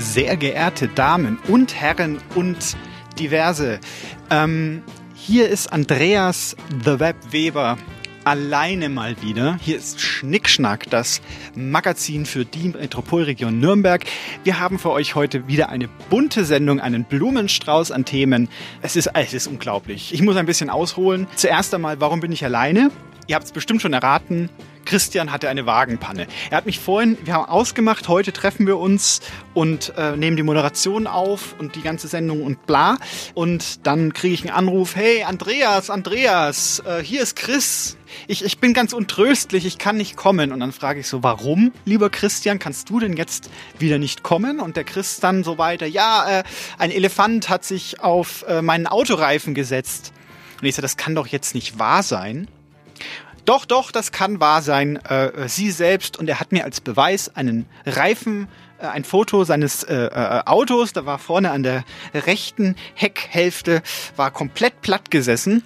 sehr geehrte Damen und Herren und diverse. Ähm, hier ist Andreas The Web Weber alleine mal wieder. Hier ist Schnickschnack, das Magazin für die Metropolregion Nürnberg. Wir haben für euch heute wieder eine bunte Sendung, einen Blumenstrauß an Themen. Es ist, es ist unglaublich. Ich muss ein bisschen ausholen. Zuerst einmal, warum bin ich alleine? Ihr habt es bestimmt schon erraten. Christian hatte eine Wagenpanne. Er hat mich vorhin, wir haben ausgemacht, heute treffen wir uns und äh, nehmen die Moderation auf und die ganze Sendung und bla. Und dann kriege ich einen Anruf, hey Andreas, Andreas, äh, hier ist Chris. Ich, ich bin ganz untröstlich, ich kann nicht kommen. Und dann frage ich so, warum, lieber Christian, kannst du denn jetzt wieder nicht kommen? Und der Chris dann so weiter, ja, äh, ein Elefant hat sich auf äh, meinen Autoreifen gesetzt. Und ich so, das kann doch jetzt nicht wahr sein. Doch, doch, das kann wahr sein. Äh, sie selbst und er hat mir als Beweis einen Reifen, äh, ein Foto seines äh, äh, Autos, da war vorne an der rechten Heckhälfte, war komplett platt gesessen.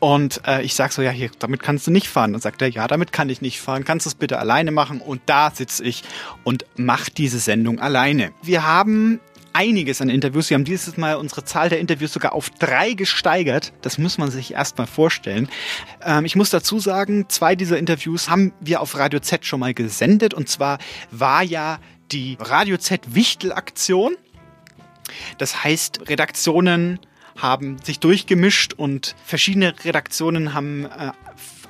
Und äh, ich sag so, ja, hier, damit kannst du nicht fahren. Und sagt er, ja, damit kann ich nicht fahren. Kannst du es bitte alleine machen? Und da sitze ich und mach diese Sendung alleine. Wir haben einiges an Interviews. Wir haben dieses Mal unsere Zahl der Interviews sogar auf drei gesteigert. Das muss man sich erstmal vorstellen. Ähm, ich muss dazu sagen, zwei dieser Interviews haben wir auf Radio Z schon mal gesendet. Und zwar war ja die Radio Z Wichtel-Aktion. Das heißt, Redaktionen haben sich durchgemischt und verschiedene Redaktionen haben äh,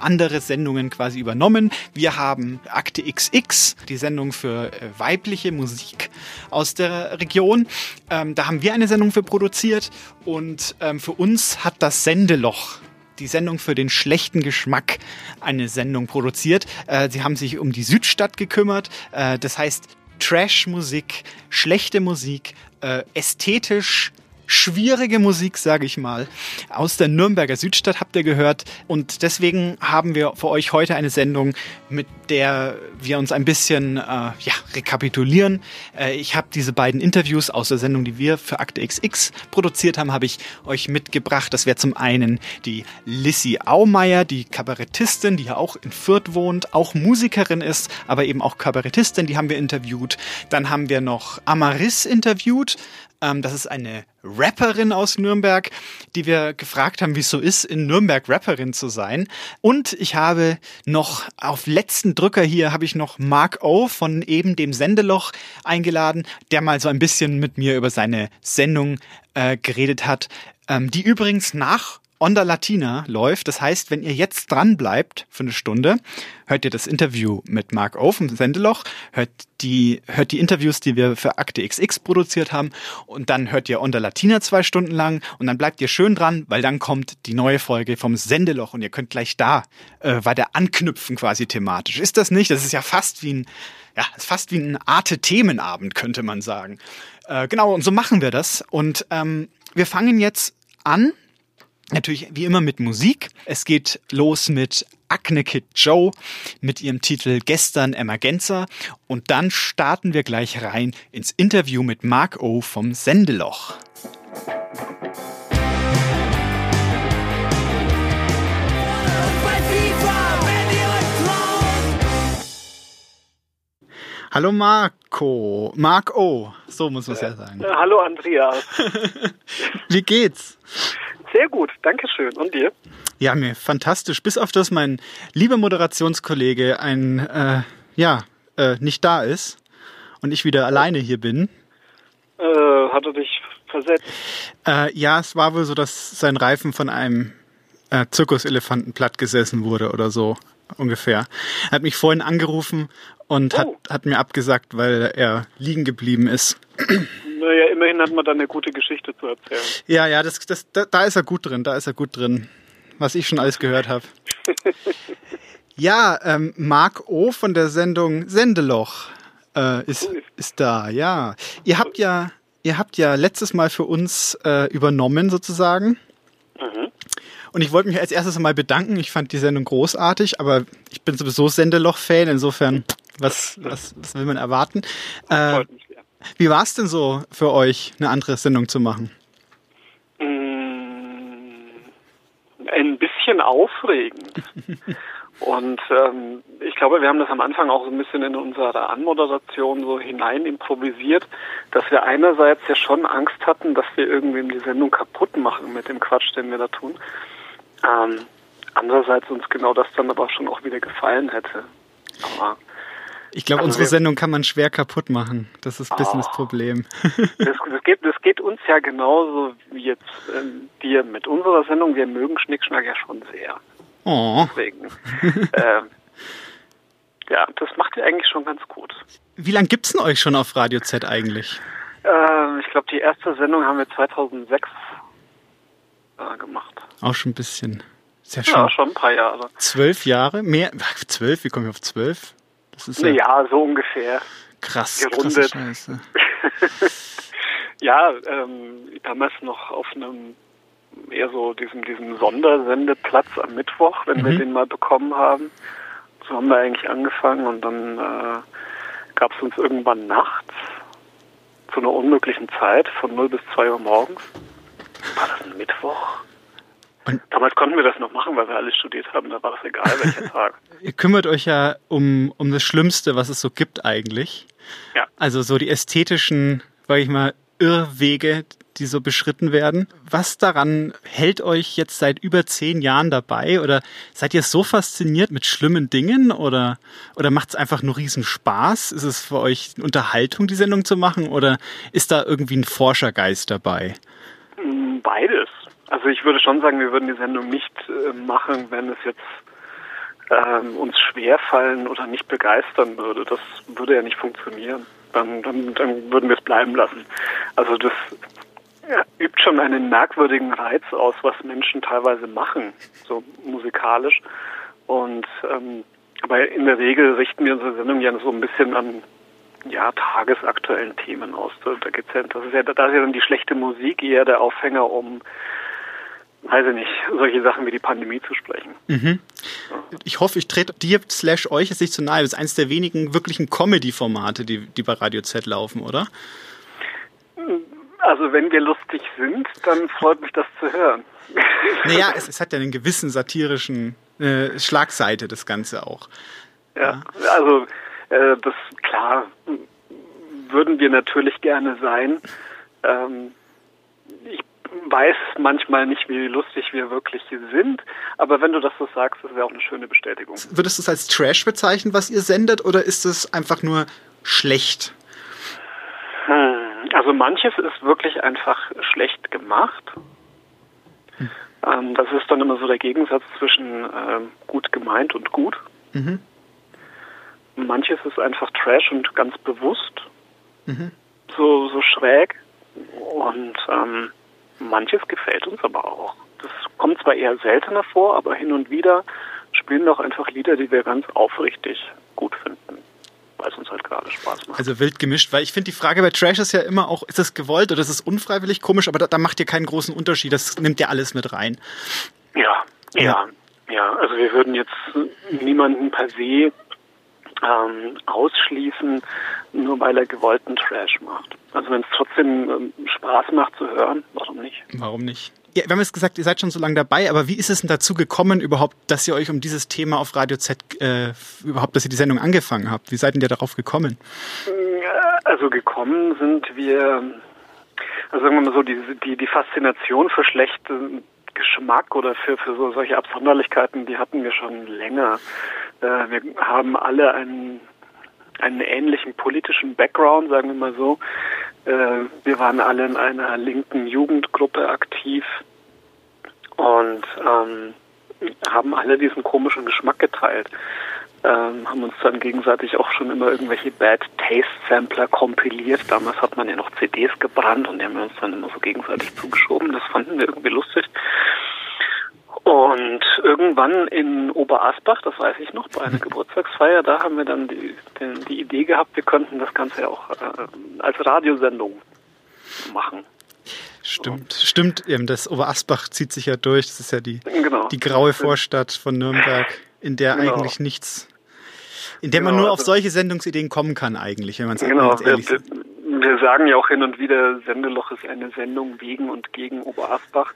andere Sendungen quasi übernommen. Wir haben Akte XX, die Sendung für äh, weibliche Musik aus der Region. Ähm, da haben wir eine Sendung für produziert und ähm, für uns hat das Sendeloch die Sendung für den schlechten Geschmack eine Sendung produziert. Äh, sie haben sich um die Südstadt gekümmert. Äh, das heißt Trash-Musik, schlechte Musik, äh, ästhetisch schwierige Musik, sage ich mal, aus der Nürnberger Südstadt habt ihr gehört. Und deswegen haben wir für euch heute eine Sendung, mit der wir uns ein bisschen äh, ja, rekapitulieren. Äh, ich habe diese beiden Interviews aus der Sendung, die wir für Akte XX produziert haben, habe ich euch mitgebracht. Das wäre zum einen die Lissy Aumeier, die Kabarettistin, die ja auch in Fürth wohnt, auch Musikerin ist, aber eben auch Kabarettistin, die haben wir interviewt. Dann haben wir noch Amaris interviewt, ähm, das ist eine Rapperin aus Nürnberg, die wir gefragt haben, wie es so ist, in Nürnberg Rapperin zu sein. Und ich habe noch auf letzten Drücker hier habe ich noch Mark O von eben dem Sendeloch eingeladen, der mal so ein bisschen mit mir über seine Sendung äh, geredet hat, ähm, die übrigens nach Onda Latina läuft. Das heißt, wenn ihr jetzt dran bleibt für eine Stunde, hört ihr das Interview mit Mark O vom Sendeloch, hört die, hört die Interviews, die wir für Akte XX produziert haben und dann hört ihr Onda Latina zwei Stunden lang und dann bleibt ihr schön dran, weil dann kommt die neue Folge vom Sendeloch und ihr könnt gleich da äh, weiter anknüpfen quasi thematisch. Ist das nicht? Das ist ja fast wie ein ja, fast wie ein Arte-Themenabend, könnte man sagen. Äh, genau, und so machen wir das. Und ähm, wir fangen jetzt an Natürlich wie immer mit Musik. Es geht los mit Acne Kid Joe mit ihrem Titel Gestern Emergenza und dann starten wir gleich rein ins Interview mit Mark O vom Sendeloch. Hallo Marco, Mark O, so muss man es ja sagen. hallo Andreas. Wie geht's? Sehr gut, danke schön. Und dir? Ja, mir fantastisch. Bis auf das mein lieber Moderationskollege ein, äh, ja, äh, nicht da ist und ich wieder alleine hier bin. Äh, hat er dich versetzt? Äh, ja, es war wohl so, dass sein Reifen von einem äh, Zirkuselefanten platt gesessen wurde oder so ungefähr. Er hat mich vorhin angerufen und oh. hat, hat mir abgesagt, weil er liegen geblieben ist. Naja, immerhin hat man dann eine gute Geschichte zu erzählen. Ja, ja, das, das, da, da ist er gut drin, da ist er gut drin. Was ich schon alles gehört habe. ja, ähm, Marc O. von der Sendung Sendeloch äh, ist, ist da, ja. Ihr habt ja, ihr habt ja letztes Mal für uns äh, übernommen sozusagen. Mhm. Und ich wollte mich als erstes mal bedanken. Ich fand die Sendung großartig, aber ich bin sowieso Sendeloch-Fan, insofern, was, was, was will man erwarten? Äh, wie war es denn so für euch, eine andere Sendung zu machen? Mm, ein bisschen aufregend. Und ähm, ich glaube, wir haben das am Anfang auch so ein bisschen in unserer Anmoderation so hinein improvisiert, dass wir einerseits ja schon Angst hatten, dass wir irgendwie die Sendung kaputt machen mit dem Quatsch, den wir da tun. Ähm, andererseits uns genau das dann aber schon auch wieder gefallen hätte. Aber ich glaube, Also unsere wir- Sendung kann man schwer kaputt machen. Das ist ein bisschen Oh. das Problem. das, das, geht, das geht uns ja genauso wie jetzt ähm, dir mit unserer Sendung. Wir mögen Schnickschnack ja schon sehr. Oh. Deswegen. ähm, ja, das macht ihr eigentlich schon ganz gut. Wie lange gibt's denn euch schon auf Radio Z eigentlich? Ähm, ich glaube, die erste Sendung haben wir 2006 äh, gemacht. Auch schon ein bisschen. Ist ja schon Ja, schon ein paar Jahre. zwölf Jahre? Mehr? Zwölf? Wie komme ich auf zwölf? Das ist ja, Ja, so ungefähr. krass. Krasse gerundet. Scheiße. Ja, ähm, damals noch auf einem eher so diesem, diesem Sondersendeplatz am Mittwoch, wenn wir Mhm. den mal bekommen haben. So haben wir eigentlich angefangen und dann äh, gab es uns irgendwann nachts zu einer unmöglichen Zeit von 0 bis 2 Uhr morgens. War das ein Mittwoch? Und- Damals konnten wir das noch machen, weil wir alle studiert haben, da war das egal, welcher Tag. Ihr kümmert euch ja um, um das Schlimmste, was es so gibt eigentlich. Ja. Also so die ästhetischen, sag ich mal, Irrwege, die so beschritten werden. Was daran hält euch jetzt seit über zehn Jahren dabei? Oder seid ihr so fasziniert mit schlimmen Dingen? Oder, oder macht es einfach nur riesen Spaß? Ist es für euch eine Unterhaltung, die Sendung zu machen? Oder ist da irgendwie ein Forschergeist dabei? Beides. Also ich würde schon sagen, wir würden die Sendung nicht äh, machen, wenn es jetzt ähm, uns schwerfallen oder nicht begeistern würde. Das würde ja nicht funktionieren. Dann, dann, dann würden wir es bleiben lassen. Also das ja, übt schon einen merkwürdigen Reiz aus, was Menschen teilweise machen, so musikalisch. Und ähm, aber in der Regel richten wir unsere Sendung ja so ein bisschen an ja, tagesaktuellen Themen aus. Da, da geht's ja, das ist ja, da ist ja dann die schlechte Musik eher der Aufhänger, um, weiß ich nicht, solche Sachen wie die Pandemie zu sprechen. Ich hoffe, ich trete dir slash euch jetzt nicht zu nahe. Das ist eines der wenigen wirklichen Comedy-Formate, die, die bei Radio Z laufen, oder? Also wenn wir lustig sind, dann freut mich das zu hören. Naja, es, es hat ja einen gewissen satirischen äh, Schlagseite, das Ganze auch. Ja, also äh, das klar würden wir natürlich gerne sein. Ähm, ich weiß manchmal nicht, wie lustig wir wirklich sind, aber wenn du das so sagst, das wäre auch eine schöne Bestätigung. Würdest du es als Trash bezeichnen, was ihr sendet, oder ist es einfach nur schlecht? Hm, Also manches ist wirklich einfach schlecht gemacht. Ähm, das ist dann immer so der Gegensatz zwischen ähm, gut gemeint und gut. Mhm. Manches ist einfach Trash und ganz bewusst so, so schräg. Und ähm, manches gefällt uns aber auch. Das kommt zwar eher seltener vor, aber hin und wieder spielen doch einfach Lieder, die wir ganz aufrichtig gut finden, weil es uns halt gerade Spaß macht. Also wild gemischt, weil ich finde, die Frage bei Trash ist ja immer auch, ist es gewollt oder ist es unfreiwillig komisch, aber da, da macht ihr keinen großen Unterschied, das nimmt ja alles mit rein. Ja, ja, ja. Also wir würden jetzt niemanden per se ähm, ausschließen, nur weil er gewollten Trash macht. Also wenn es trotzdem ähm, Spaß macht zu hören, warum nicht? Warum nicht? Ja, wir haben jetzt gesagt, ihr seid schon so lange dabei, aber wie ist es denn dazu gekommen überhaupt, dass ihr euch um dieses Thema auf Radio Z, äh, überhaupt, dass ihr die Sendung angefangen habt? Wie seid denn ihr darauf gekommen? Also gekommen sind wir, also sagen wir mal so, die, die, die Faszination für schlechten Geschmack oder für, für so solche Absonderlichkeiten, die hatten wir schon länger. Äh, wir haben alle einen, einen ähnlichen politischen Background, sagen wir mal so. Äh, wir waren alle in einer linken Jugendgruppe aktiv und ähm, haben alle diesen komischen Geschmack geteilt. Ähm, haben uns dann gegenseitig auch schon immer irgendwelche Bad Taste Sampler kompiliert. Damals hat man ja noch CDs gebrannt und die haben wir uns dann immer so gegenseitig zugeschoben. Das fanden wir irgendwie lustig. Und irgendwann in Oberasbach, das weiß ich noch, bei einer Geburtstagsfeier, da haben wir dann die, die, die Idee gehabt, wir könnten das Ganze ja auch äh, als Radiosendung machen. Stimmt, stimmt eben. Das Oberasbach zieht sich ja durch. Das ist ja die, Genau. die graue Vorstadt von Nürnberg, in der Genau. eigentlich nichts, in der man Genau, nur auf also- solche Sendungsideen kommen kann eigentlich, wenn man es Genau, ehrlich wir, sagt. wir sagen ja auch hin und wieder, Sendeloch ist eine Sendung wegen und gegen Oberasbach.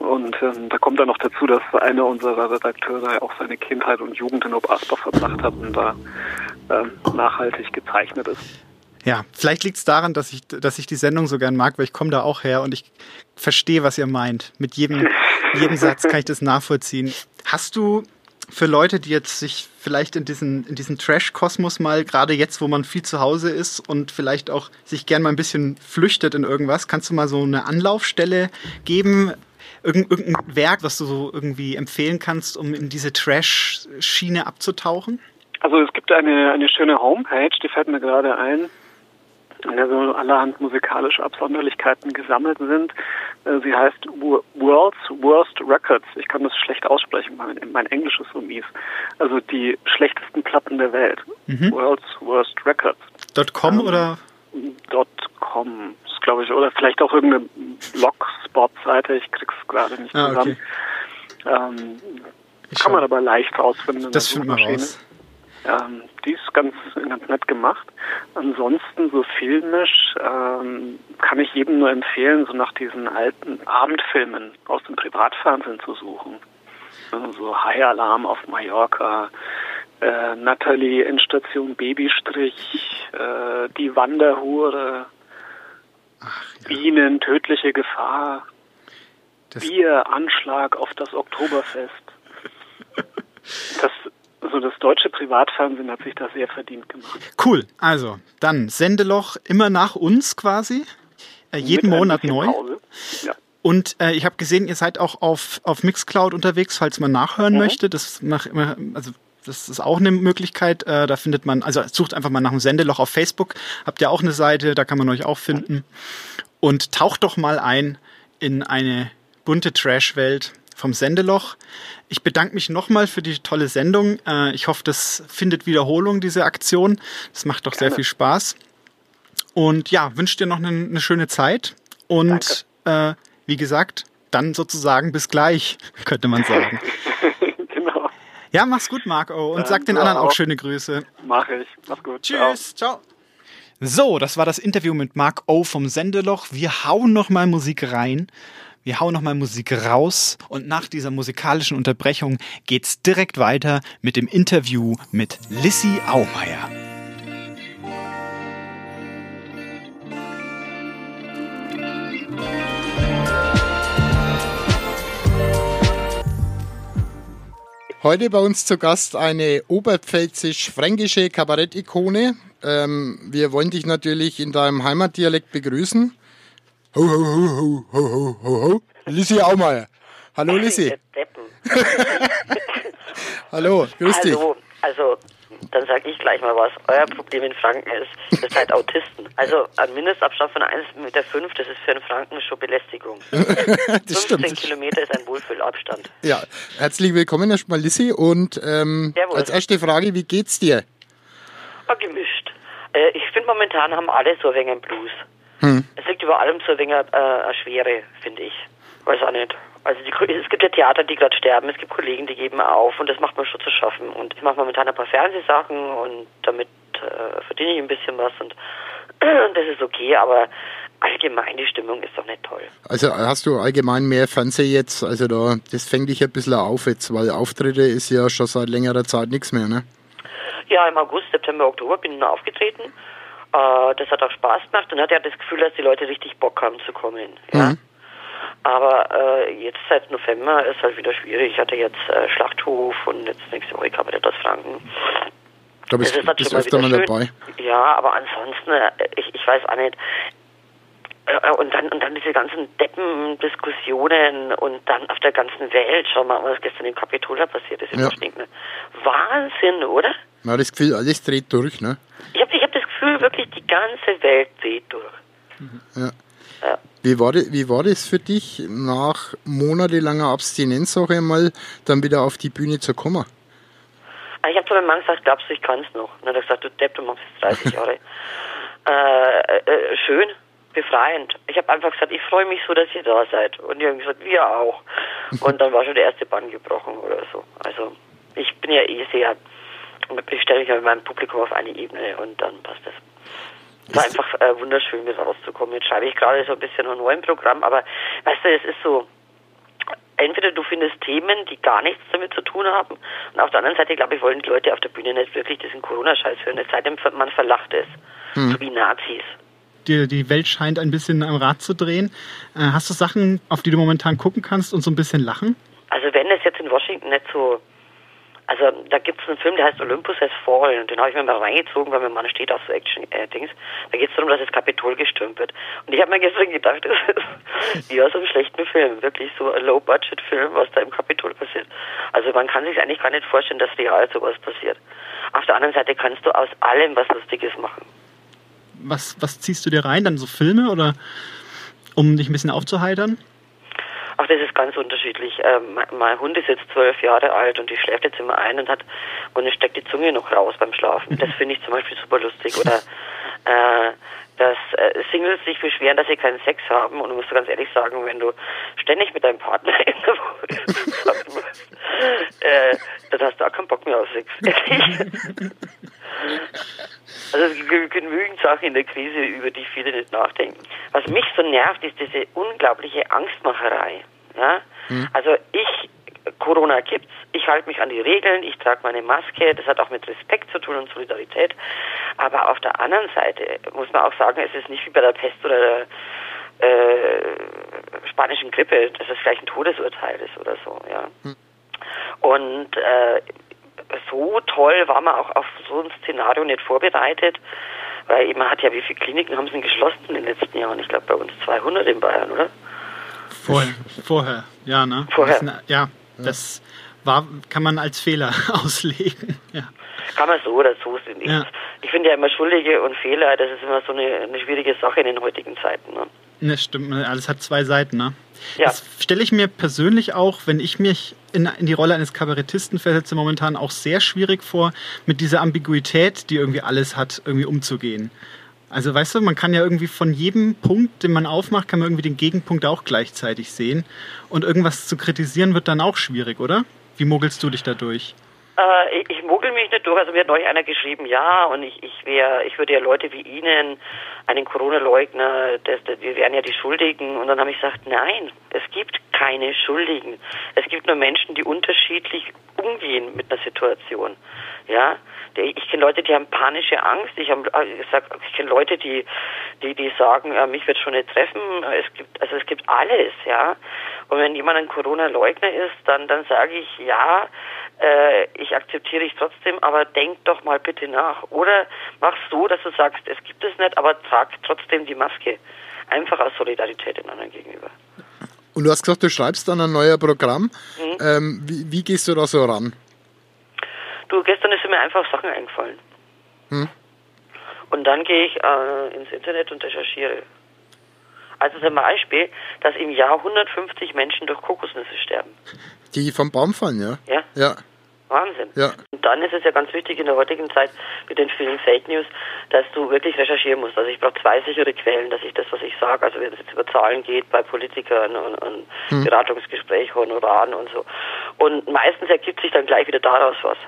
Und ähm, da kommt dann noch dazu, dass einer unserer Redakteure auch seine Kindheit und Jugend in Oberasbach verbracht hat und da ähm, nachhaltig gezeichnet ist. Ja, vielleicht liegt es daran, dass ich, dass ich die Sendung so gern mag, weil ich komme da auch her und ich verstehe, was ihr meint. Mit jedem, jedem Satz kann ich das nachvollziehen. Hast du für Leute, die jetzt sich vielleicht in diesen, in diesen Trash-Kosmos mal, gerade jetzt, wo man viel zu Hause ist und vielleicht auch sich gern mal ein bisschen flüchtet in irgendwas, kannst du mal so eine Anlaufstelle geben? Irgend, irgendein Werk, was du so irgendwie empfehlen kannst, um in diese Trash-Schiene abzutauchen? Also es gibt eine, eine schöne Homepage, die fällt mir gerade ein in der so allerhand musikalische Absonderlichkeiten gesammelt sind. Äh, sie heißt World's Worst Records. Ich kann das schlecht aussprechen, mein, mein Englisch ist so mies. Also die schlechtesten Platten der Welt. Mhm. World's Worst Records. Dot .com ähm, oder? Dot .com, glaube ich. Oder vielleicht auch irgendeine Blogspot-Seite. Ich krieg's gerade nicht ah, zusammen. Okay. Ähm, kann man aber leicht rausfinden. Das findet man raus. Ähm, die ist ganz, ganz nett gemacht. Ansonsten so filmisch ähm, kann ich jedem nur empfehlen, so nach diesen alten Abendfilmen aus dem Privatfernsehen zu suchen. So High Alarm auf Mallorca, äh, Natalie in Station Babystrich, äh, Die Wanderhure, Ach, ja. Bienen, tödliche Gefahr, das Bier, Anschlag auf das Oktoberfest. Das also das deutsche Privatfernsehen hat sich da sehr verdient gemacht. Cool. Also dann Sendeloch immer nach uns quasi. Äh, jeden Monat neu. Ja. Und äh, ich habe gesehen, ihr seid auch auf, auf Mixcloud unterwegs, falls man nachhören mhm. möchte. Das immer, also das ist auch eine Möglichkeit. Äh, da findet man, also sucht einfach mal nach dem Sendeloch auf Facebook. Habt ihr auch eine Seite, da kann man euch auch finden. Und taucht doch mal ein in eine bunte Trash-Welt vom Sendeloch. Ich bedanke mich nochmal für die tolle Sendung. Äh, ich hoffe, das findet Wiederholung, diese Aktion. Das macht doch sehr viel Spaß. Und ja, wünsche dir noch eine, eine, schöne Zeit. Und äh, wie gesagt, dann sozusagen bis gleich, könnte man sagen. Ja, mach's gut, Marco. Und sag den anderen auch. auch schöne Grüße. Mach ich. Mach's gut. Tschüss. Ciao. So, das war das Interview mit Mark O vom Sendeloch. Wir hauen noch mal Musik rein. Wir hauen nochmal Musik raus und nach dieser musikalischen Unterbrechung geht's direkt weiter mit dem Interview mit Lissy Aumeier. Heute bei uns zu Gast eine oberpfälzisch-fränkische Kabarett-Ikone. Ähm, wir wollen dich natürlich in deinem Heimatdialekt begrüßen. Ho, ho, ho, ho, ho, ho, ho, ho. Lissi Aumeier. Hallo Lissi. Hallo, grüß dich. Hallo, also dann sage ich gleich mal was. Euer Problem in Franken ist, ihr seid Autisten. Also ein Mindestabstand von 1,5 Meter, das ist für einen Franken schon Belästigung. das 15 stimmt. Kilometer ist ein Wohlfühlabstand. Ja, herzlich willkommen erstmal Lissi und ähm, als erste Frage, wie geht's dir? Ja, gemischt. Äh, ich finde momentan haben alle so ein wenig einen Blues. Hm. Es liegt über allem so ein wenig äh, eine Schwere, finde ich. Weiß auch nicht. Also die, es gibt ja Theater, die gerade sterben, es gibt Kollegen, die geben auf und das macht man schon zu schaffen. Und ich mache momentan ein paar Fernsehsachen und damit äh, verdiene ich ein bisschen was und das ist okay, aber allgemein die Stimmung ist doch nicht toll. Also hast du allgemein mehr Fernseh jetzt? Also da, das fängt dich ein bisschen auf jetzt, weil Auftritte ist ja schon seit längerer Zeit nichts mehr, ne? Ja, im August, September, Oktober bin ich aufgetreten. Äh, das hat auch Spaß gemacht und hatte ja das Gefühl, dass die Leute richtig Bock haben zu kommen. Ja? Mhm. Aber äh, jetzt seit November ist halt wieder schwierig. Ich hatte jetzt äh, Schlachthof und jetzt nächste Woche Kabinett aus Franken. Da bist, du öfter mal schön. dabei. Ja, aber ansonsten, äh, ich, ich weiß auch nicht. Äh, und dann, und dann diese ganzen Deppen-Diskussionen und dann auf der ganzen Welt. Schau mal, was gestern im Kapitol passiert ist. Ja. Wahnsinn, oder? Na, das Gefühl, alles dreht durch, ne? Ich habe ich hab das Gefühl, wirklich die ganze Welt dreht durch. Ja. ja. Wie, war das, wie war das für dich, nach monatelanger Abstinenz auch einmal dann wieder auf die Bühne zu kommen? Ich habe zu meinem Mann gesagt, glaubst du, ich kann es noch? Und dann hat er gesagt, du Depp, du machst jetzt 30 Jahre. äh, äh, schön, befreiend. Ich habe einfach gesagt, ich freue mich so, dass ihr da seid. Und die haben gesagt, wir auch. Und dann war schon der erste Bann gebrochen oder so. Also ich bin ja eh sehr ich stelle mich ja mit meinem Publikum auf eine Ebene und dann passt das. Es war einfach äh, wunderschön, mit rauszukommen. Jetzt schreibe ich gerade so ein bisschen ein neues Programm, aber weißt du, es ist so, entweder du findest Themen, die gar nichts damit zu tun haben, und auf der anderen Seite, glaube ich, wollen die Leute auf der Bühne nicht wirklich diesen Corona-Scheiß hören, es sei denn, man verlacht es. Hm. So wie Nazis. Die, die Welt scheint ein bisschen am Rad zu drehen. Äh, hast du Sachen, auf die du momentan gucken kannst und so ein bisschen lachen? Also wenn es jetzt in Washington nicht so also da gibt es einen Film, der heißt Olympus has fallen und den habe ich mir mal reingezogen, weil mein Mann steht auf so Action-Dings. da geht es darum, dass das Kapitol gestürmt wird. Und ich habe mir gestern gedacht, das ist wie aus einem schlechten Film, wirklich so ein Low-Budget-Film, was da im Kapitol passiert. Also man kann sich eigentlich gar nicht vorstellen, dass real sowas passiert. Auf der anderen Seite kannst du aus allem was Lustiges machen. Was, was ziehst du dir rein? Dann so Filme oder um dich ein bisschen aufzuheitern? Ach, das ist ganz unterschiedlich. Ähm, mein Hund ist jetzt zwölf Jahre alt und die schläft jetzt immer ein und hat und steckt die Zunge noch raus beim Schlafen. Das finde ich zum Beispiel super lustig. Oder äh, dass äh, Singles sich beschweren, dass sie keinen Sex haben und du musst ganz ehrlich sagen, wenn du ständig mit deinem Partner in der musst, äh, dann hast du auch keinen Bock mehr auf Sex. also es gibt genügend Sachen in der Krise, über die viele nicht nachdenken. Was mich so nervt, ist diese unglaubliche Angstmacherei. Ja? Mhm. Also ich, Corona gibt's, ich halte mich an die Regeln, ich trage meine Maske, das hat auch mit Respekt zu tun und Solidarität. Aber auf der anderen Seite muss man auch sagen, es ist nicht wie bei der Pest oder der äh, spanischen Grippe, dass es vielleicht ein Todesurteil ist oder so, ja. Mhm. Und äh, so toll war man auch auf so ein Szenario nicht vorbereitet, weil eben hat ja, wie viele Kliniken haben sie denn geschlossen in den letzten Jahren? Ich glaube bei uns 200 in Bayern, oder? Vorher, vorher ja, ne? Vorher. Das, ja, das war, kann man als Fehler auslegen, ja. Kann man so oder so sehen. Ja. Ich finde ja immer Schuldige und Fehler, das ist immer so eine, eine schwierige Sache in den heutigen Zeiten. Ne? Ne, stimmt. Alles hat zwei Seiten, ne? Ja. Das stelle ich mir persönlich auch, wenn ich mich in, in, die Rolle eines Kabarettisten versetze, momentan auch sehr schwierig vor, mit dieser Ambiguität, die irgendwie alles hat, irgendwie umzugehen. Also weißt du, man kann ja irgendwie von jedem Punkt, den man aufmacht, kann man irgendwie den Gegenpunkt auch gleichzeitig sehen. Und irgendwas zu kritisieren wird dann auch schwierig, oder? Wie mogelst du dich da durch? Äh, ich, mogel mich nicht durch. Also mir hat neulich einer geschrieben, ja, und ich, ich wäre, ich würde ja Leute wie Ihnen, einen Corona-Leugner, wir wären ja die Schuldigen. Und dann habe ich gesagt, nein, es gibt keine Schuldigen. Es gibt nur Menschen, die unterschiedlich umgehen mit einer Situation. Ja, ich kenne Leute, die haben panische Angst. Ich gesagt, ich kenne Leute, die, die, die sagen, äh, mich wird schon nicht treffen. Es gibt, also es gibt alles, ja. Und wenn jemand ein Corona-Leugner ist, dann, dann sage ich, ja, äh, ich akzeptiere dich trotzdem, aber denk doch mal bitte nach. Oder mach so, dass du sagst, es gibt es nicht, aber trag trotzdem die Maske. Einfach aus Solidarität den anderen gegenüber. Und du hast gesagt, du schreibst dann ein neues Programm. Mhm. Ähm, wie, wie, gehst du da so ran? Du, gestern ist mir einfach Sachen eingefallen. Mhm. Und dann gehe ich äh, ins Internet und recherchiere. Also zum Beispiel, dass im Jahr 150 Menschen durch Kokosnüsse sterben. Die vom Baum fallen, ja? Ja. Ja. Wahnsinn. Ja. Und dann ist es ja ganz wichtig in der heutigen Zeit mit den vielen Fake News, dass du wirklich recherchieren musst. Also ich brauche zwei sichere Quellen, dass ich das, was ich sage, also wenn es jetzt über Zahlen geht bei Politikern und, und hm. Beratungsgespräch, Honoraren und so. Und meistens ergibt sich dann gleich wieder daraus was.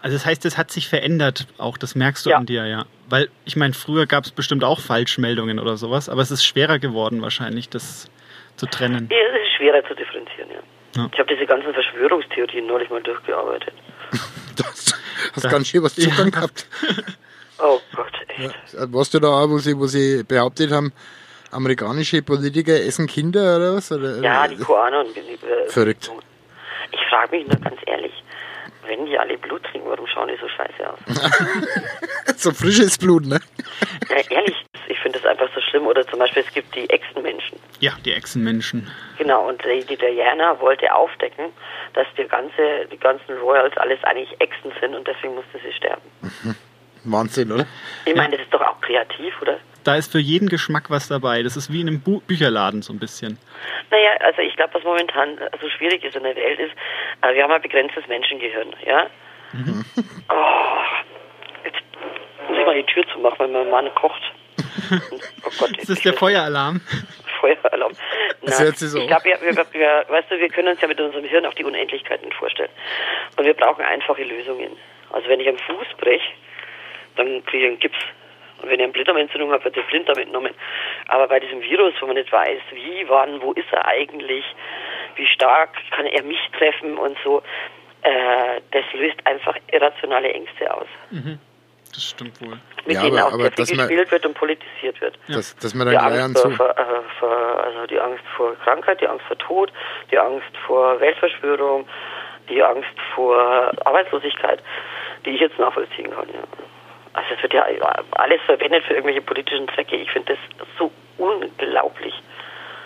Also das heißt, es hat sich verändert auch, das merkst du ja. an dir, ja. Weil ich meine, früher gab es bestimmt auch Falschmeldungen oder sowas, aber es ist schwerer geworden wahrscheinlich, das zu trennen. Ja, es ist schwerer zu differenzieren, ja. Ja. Ich habe diese ganzen Verschwörungstheorien neulich mal durchgearbeitet. das hast ganz schön was Zugang ja. gehabt. Oh Gott, echt. Ja, warst du da auch, wo sie, wo sie behauptet haben, amerikanische Politiker essen Kinder oder was? Oder, ja, die Koanon. Äh, Verrückt. Ich frage mich nur ganz ehrlich, wenn die alle Blut trinken, warum schauen die so scheiße aus? so frisches Blut, ne? Ja, ehrlich, ich finde das einfach so schlimm. Oder zum Beispiel, es gibt die Echsenmenschen. Ja, die Echsenmenschen. Genau, und die, die Diana wollte aufdecken, dass die, ganze, die ganzen Royals alles eigentlich Echsen sind und deswegen musste sie sterben. Mhm. Wahnsinn, oder? Ich meine, das ist doch auch kreativ, oder? Da ist für jeden Geschmack was dabei. Das ist wie in einem Bu Bücherladen so ein bisschen. Naja, also ich glaube, was momentan so schwierig ist in der Welt ist, äh, wir haben ein begrenztes Menschengehirn, ja? Mhm. Oh, jetzt muss ich mal die Tür zumachen, weil mein Mann kocht. Oh Gott, das ist der Feueralarm. Feueralarm. Das hört sich so. Ich glaube, wir, wir, wir, weißt du, wir können uns ja mit unserem Hirn auch die Unendlichkeit nicht vorstellen. Und wir brauchen einfache Lösungen. Also wenn ich am Fuß breche, dann kriege ich einen Gips. Und wenn ich eine Blinddarmentzündung habe, wird der Blinddarm entnommen. Aber bei diesem Virus, wo man nicht weiß, wie, wann, wo ist er eigentlich, wie stark kann er mich treffen und so. Äh, das löst einfach irrationale Ängste aus. Mhm. Das stimmt wohl. Mit Ja, denen aber- auch aber dass man- gespielt wird und politisiert wird. Dass, dass man Die dann gleich an Angst, vor, vor, äh, vor, also die Angst vor Krankheit, die Angst vor Tod, die Angst vor Weltverschwörung, die Angst vor Arbeitslosigkeit, die ich jetzt nachvollziehen kann. Ja. Also es wird ja alles verwendet für irgendwelche politischen Zwecke. Ich finde das so unglaublich.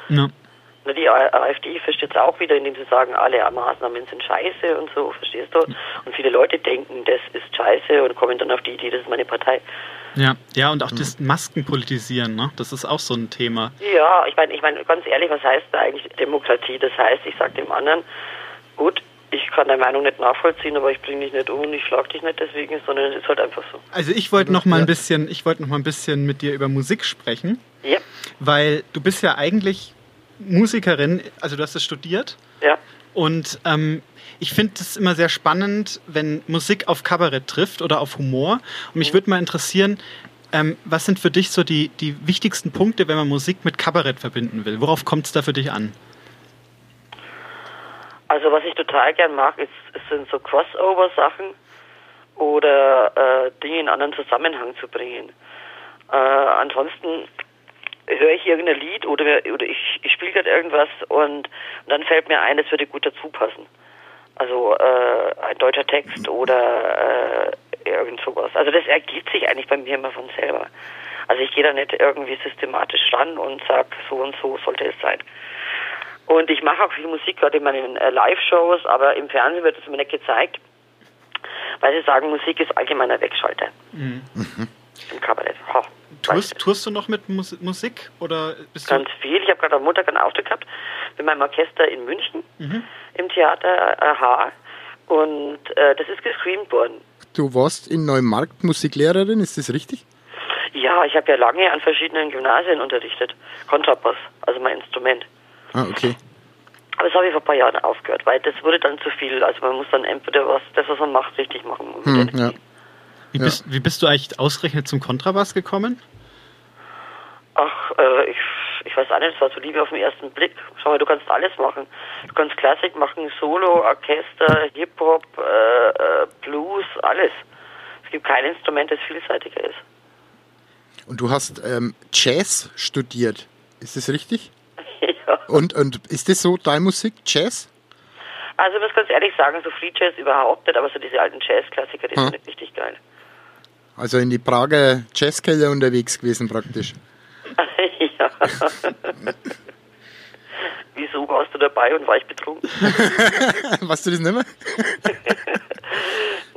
Ja. Na, Die AfD versteht es auch wieder, indem sie sagen, alle Maßnahmen sind scheiße und so, verstehst du? Und viele Leute denken, das ist scheiße und kommen dann auf die Idee, das ist meine Partei. Ja, ja, und auch das Maskenpolitisieren, ne? Das ist auch so ein Thema. Ja, ich meine, ich meine, ganz ehrlich, was heißt da eigentlich Demokratie? Das heißt, ich sage dem anderen, gut, ich kann deine Meinung nicht nachvollziehen, aber ich bringe dich nicht um und ich schlag dich nicht deswegen, sondern es ist halt einfach so. Also ich wollte noch mal ein bisschen, ich wollte noch mal ein bisschen mit dir über Musik sprechen, Ja, weil du bist ja eigentlich Musikerin, also du hast es studiert ja. und ähm, ich finde es immer sehr spannend, wenn Musik auf Kabarett trifft oder auf Humor. Und mich würde mal interessieren, ähm, was sind für dich so die, die wichtigsten Punkte, wenn man Musik mit Kabarett verbinden will? Worauf kommt es da für dich an? Also was ich total gern mag, ist, sind so Crossover-Sachen oder äh, Dinge in anderen Zusammenhang zu bringen. Äh, ansonsten höre ich irgendein Lied oder, oder ich, ich spiele gerade irgendwas und, und dann fällt mir ein, es würde gut dazu passen. Also äh, ein deutscher Text oder äh, irgend sowas. Also das ergibt sich eigentlich bei mir immer von selber. Also ich gehe da nicht irgendwie systematisch ran und sag so und so sollte es sein. Und ich mache auch viel Musik, gerade in meinen äh, Live-Shows, aber im Fernsehen wird es mir nicht gezeigt, weil sie sagen, Musik ist allgemeiner Wegschalter. Im Kabarett. Weiß Tourst, tourst du noch mit Mus Musik oder bist du Ganz viel. Ich habe gerade am Montag einen Auftritt gehabt mit meinem Orchester in München im Theater AHA. Und äh, das ist gescreamt worden. Du warst in Neumarkt Musiklehrerin, ist das richtig? Ja, ich habe ja lange an verschiedenen Gymnasien unterrichtet. Kontrabass, also mein Instrument. Ah, okay. Aber das habe ich vor ein paar Jahren aufgehört, weil das wurde dann zu viel. Also man muss dann entweder was, das, was man macht, richtig machen. Hm, ja. Wie, ja. bist, wie bist du eigentlich ausgerechnet zum Kontrabass gekommen? Ach, äh, ich, ich weiß auch nicht, es war so Liebe auf den ersten Blick. Schau mal, du kannst alles machen. Du kannst Klassik machen, Solo, Orchester, Hip-Hop, äh, äh, Blues, alles. Es gibt kein Instrument, das vielseitiger ist. Und du hast ähm, Jazz studiert, ist das richtig? Ja. Und, und ist das so deine Musik, Jazz? Also ich muss ganz ehrlich sagen, so Free Jazz überhaupt nicht, aber so diese alten Jazz-Klassiker, die Hm. sind richtig geil. Also in die Prager Jazzkeller unterwegs gewesen praktisch. ja. Wieso warst du dabei und war ich betrunken? Weißt du das nicht mehr?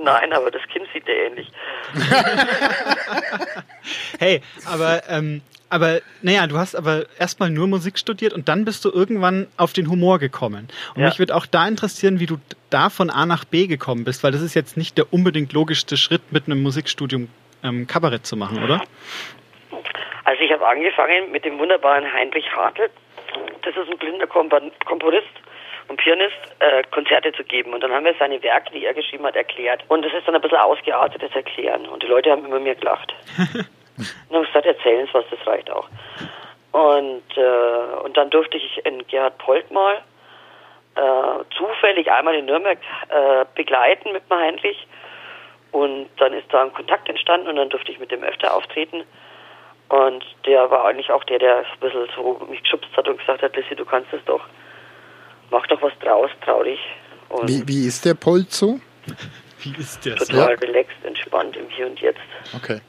Nein, aber das Kind sieht dir ähnlich. Hey, aber, ähm, aber, naja, du hast aber erstmal nur Musik studiert und dann bist du irgendwann auf den Humor gekommen. Und Ja. mich würde auch da interessieren, wie du da von A nach B gekommen bist, weil das ist jetzt nicht der unbedingt logischste Schritt, mit einem Musikstudium ähm, Kabarett zu machen, oder? Also ich habe angefangen mit dem wunderbaren Heinrich Hartl. Das ist ein blinder Komponist und Pianist, äh, Konzerte zu geben. Und dann haben wir seine Werke, die er geschrieben hat, erklärt. Und das ist dann ein bisschen ausgeartetes Erklären. Und die Leute haben immer mehr gelacht. und haben gesagt, erzählen Sie was, das reicht auch. Und, äh, und dann durfte ich in Gerhard Polt mal äh, zufällig einmal in Nürnberg äh, begleiten mit dem Heinrich. Und dann ist da ein Kontakt entstanden und dann durfte ich mit dem öfter auftreten. Und der war eigentlich auch der, der ein bisschen so mich geschubst hat und gesagt hat, Lissy, du kannst es doch. Mach doch was draus, trau dich. Und Wie, wie ist der Polt so? Wie ist das? total relaxed, entspannt im Hier und Jetzt. Okay.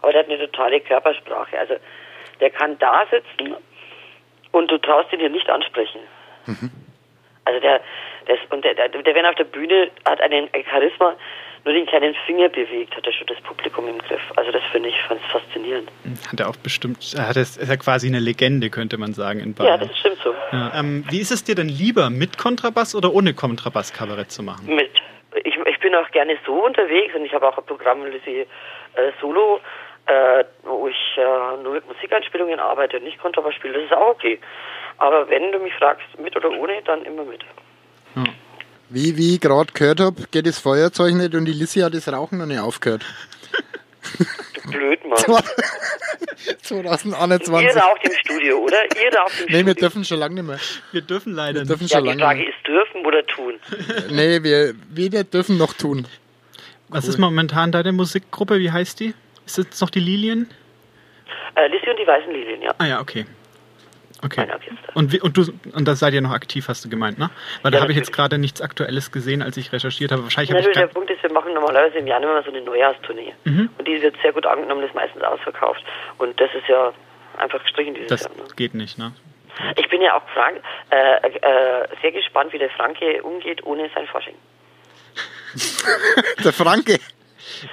Aber der hat eine totale Körpersprache. Also der kann da sitzen und du traust ihn hier nicht ansprechen. Also der, der ist, und der, der, der wenn er auf der Bühne hat einen ein Charisma, nur den kleinen Finger bewegt, hat er schon das Publikum im Griff. Also das finde ich ganz faszinierend. Hat er auch bestimmt, er hat es, ist ja quasi eine Legende, könnte man sagen, in Ja, Bayern. das stimmt so. Ja, ähm, wie ist es dir denn lieber, mit Kontrabass oder ohne Kontrabass Kabarett zu machen? Mit. Ich, ich bin auch gerne so unterwegs und ich habe auch ein Programm Lizzie äh, Solo, äh, wo ich äh, nur mit Musikeinspielungen arbeite und nicht Kontrabass spiele. Das ist auch okay. Aber wenn du mich fragst, mit oder ohne, dann immer mit. Wie, wie ich gerade gehört habe, geht das Feuerzeug nicht und die Lissy hat das Rauchen noch nicht aufgehört. Blöd, Mann. Ihr 2021. raucht im Studio, oder? Ihr raucht im Nee, wir Studio. dürfen schon lange nicht mehr. Wir dürfen leider Wir nicht. dürfen Ja, schon die lange Frage nicht ist, dürfen oder tun? Nee, wir weder dürfen noch tun. Was ist momentan deine Musikgruppe? Wie heißt die? Ist es noch die Lilien? Äh, Lissy und die Weißen Lilien, ja. Ah ja, okay. Okay. Und, wie, und du und da seid ihr noch aktiv, hast du gemeint, ne? Weil da Ja, habe ich jetzt gerade nichts Aktuelles gesehen, als ich recherchiert habe. Wahrscheinlich Ja, ich der Punkt ist, wir machen normalerweise im Januar immer so eine Neujahrstournee. Mhm. Und die wird sehr gut angenommen, ist meistens ausverkauft. Und das ist ja einfach gestrichen dieses das Jahr. Ne? geht nicht, ne? Ich bin ja auch Frank, äh, äh, sehr gespannt, wie der Franke umgeht ohne sein Fasching. Der Franke.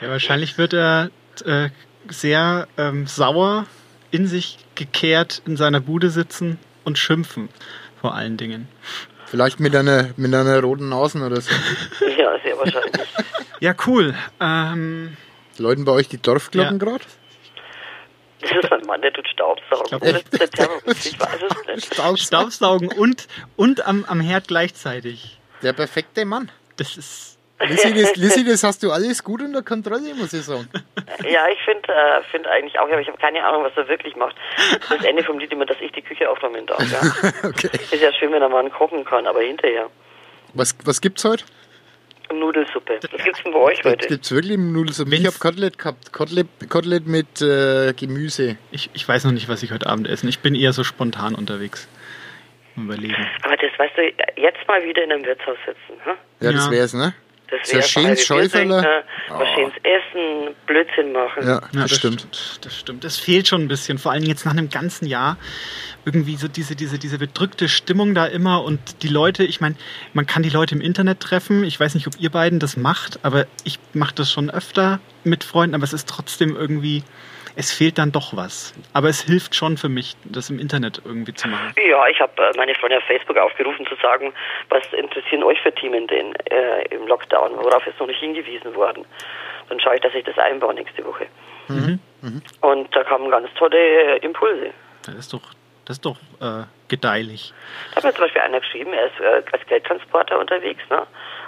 Ja, wahrscheinlich wird er äh, sehr ähm, sauer in sich gekehrt in seiner Bude sitzen und schimpfen, vor allen Dingen. Vielleicht mit einer, mit einer roten Nase oder so. Ja, sehr wahrscheinlich. Ja, cool. Ähm, Läuten bei euch die Dorfglocken Ja. gerade? Das ist ein Mann, der tut Staubsaugen. Thermomix, ich weiß es nicht. Staubsaugen. Staubsaugen und, und am, am Herd gleichzeitig. Der perfekte Mann. Das ist. Lissy das, Lissy, das hast du alles gut unter Kontrolle, muss ich sagen. Ja, ich finde äh, find eigentlich auch, aber ich habe keine Ahnung, was er wirklich macht. Das Ende vom Lied immer, dass ich die Küche aufräumen darf. Ja. Okay. Ist ja schön, wenn er mal kochen kann, aber hinterher. Was, was gibt's heute? Nudelsuppe. Was gibt's denn bei euch heute? Gibt's wirklich Nudelsuppe? Ich habe Kotelett gehabt. Kotelett, Kotelett mit äh, Gemüse. Ich, ich weiß noch nicht, was ich heute Abend esse. Ich bin eher so spontan unterwegs. Überlegen. Aber das weißt du, jetzt mal wieder in einem Wirtshaus sitzen. Hm? Ja, das Ja. wär's, ne? Das halbe Bier Schäuferle. Oh. schönes essen, Blödsinn machen. Ja, das, stimmt. Das stimmt. Das fehlt schon ein bisschen. Vor allem jetzt nach einem ganzen Jahr. Irgendwie so diese, diese, diese bedrückte Stimmung da immer und die Leute, ich meine, man kann die Leute im Internet treffen. Ich weiß nicht, ob ihr beiden das macht, aber ich mache das schon öfter mit Freunden, aber es ist trotzdem irgendwie, es fehlt dann doch was. Aber es hilft schon für mich, das im Internet irgendwie zu machen. Ja, ich habe äh, meine Freunde auf Facebook aufgerufen zu sagen, was interessieren euch für Themen denn äh, im Lockdown? Worauf ist noch nicht hingewiesen worden? Dann schaue ich, dass ich das einbaue nächste Woche. Mhm. Und da kamen ganz tolle äh, Impulse. Das ist doch, das ist doch äh, gedeihlich. Da hat mir zum Beispiel einer geschrieben, er ist äh, als Geldtransporter unterwegs, ne?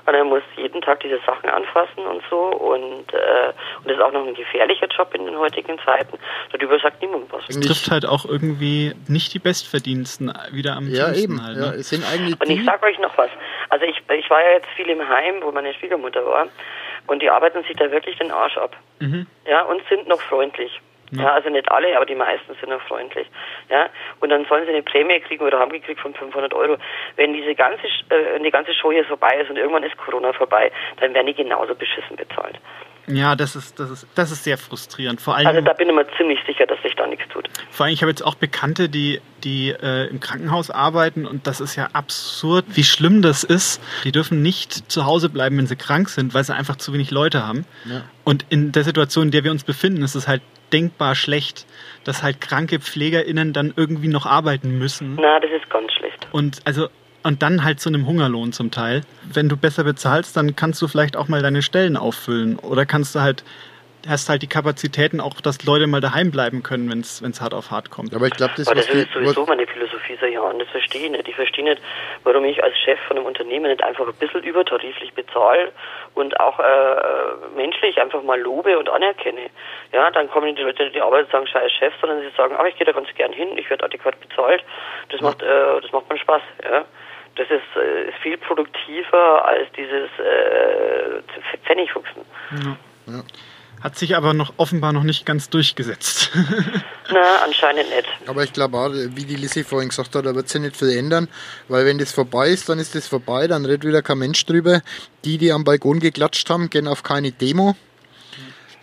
Und er muss jeden Tag diese Sachen anfassen und so und, äh, und das ist auch noch ein gefährlicher Job in den heutigen Zeiten. Darüber sagt niemand was. Es trifft halt auch irgendwie nicht die Bestverdiensten wieder am Ja, eben. halt. Ja, Ne? es sind eigentlich Und ich sag euch noch was. Also ich, ich war ja jetzt viel im Heim, wo meine Schwiegermutter war. Und die arbeiten sich da wirklich den Arsch ab. Mhm. Ja, und sind noch freundlich. Ja. also nicht alle, aber die meisten sind noch freundlich. Ja, und dann sollen sie eine Prämie kriegen oder haben gekriegt von 500 Euro. Wenn diese ganze, äh, die ganze Show hier vorbei ist und irgendwann ist Corona vorbei, dann werden die genauso beschissen bezahlt. Ja, das ist, das ist, das ist sehr frustrierend. Vor allem, Also da bin ich mir ziemlich sicher, dass sich da nichts tut. vor allem ich habe jetzt auch Bekannte, die, die äh, im Krankenhaus arbeiten und das ist ja absurd, wie schlimm das ist. Die dürfen nicht zu Hause bleiben, wenn sie krank sind, weil sie einfach zu wenig Leute haben. Ja. Und in der Situation, in der wir uns befinden, ist es halt denkbar schlecht, dass halt kranke PflegerInnen dann irgendwie noch arbeiten müssen. Na, das ist ganz schlecht. Und also und dann halt zu einem Hungerlohn zum Teil. Wenn du besser bezahlst, dann kannst du vielleicht auch mal deine Stellen auffüllen oder kannst du halt hast halt die Kapazitäten auch, dass Leute mal daheim bleiben können, wenn es hart auf hart kommt. aber ich glaube, das, Aber das die, ist sowieso meine Philosophie seit Jahren. Das verstehe ich nicht. Ich verstehe nicht, warum ich als Chef von einem Unternehmen nicht einfach ein bisschen übertariflich bezahle und auch äh, menschlich einfach mal lobe und anerkenne. Ja, dann kommen die Leute, die arbeiten, sagen, scheiß Chef, sondern sie sagen, ach, ich gehe da ganz gern hin, ich werde adäquat bezahlt. Das macht, äh, das macht mir Spaß. Ja. Das ist, äh, ist viel produktiver als dieses äh, Pfennigfuchsen. Hat sich aber noch offenbar noch nicht ganz durchgesetzt. Na, anscheinend nicht. aber ich glaube auch, wie die Lissy vorhin gesagt hat, da wird sich nicht viel ändern, weil wenn das vorbei ist, dann ist das vorbei, dann redet wieder kein Mensch drüber. Die, die am Balkon geklatscht haben, gehen auf keine Demo.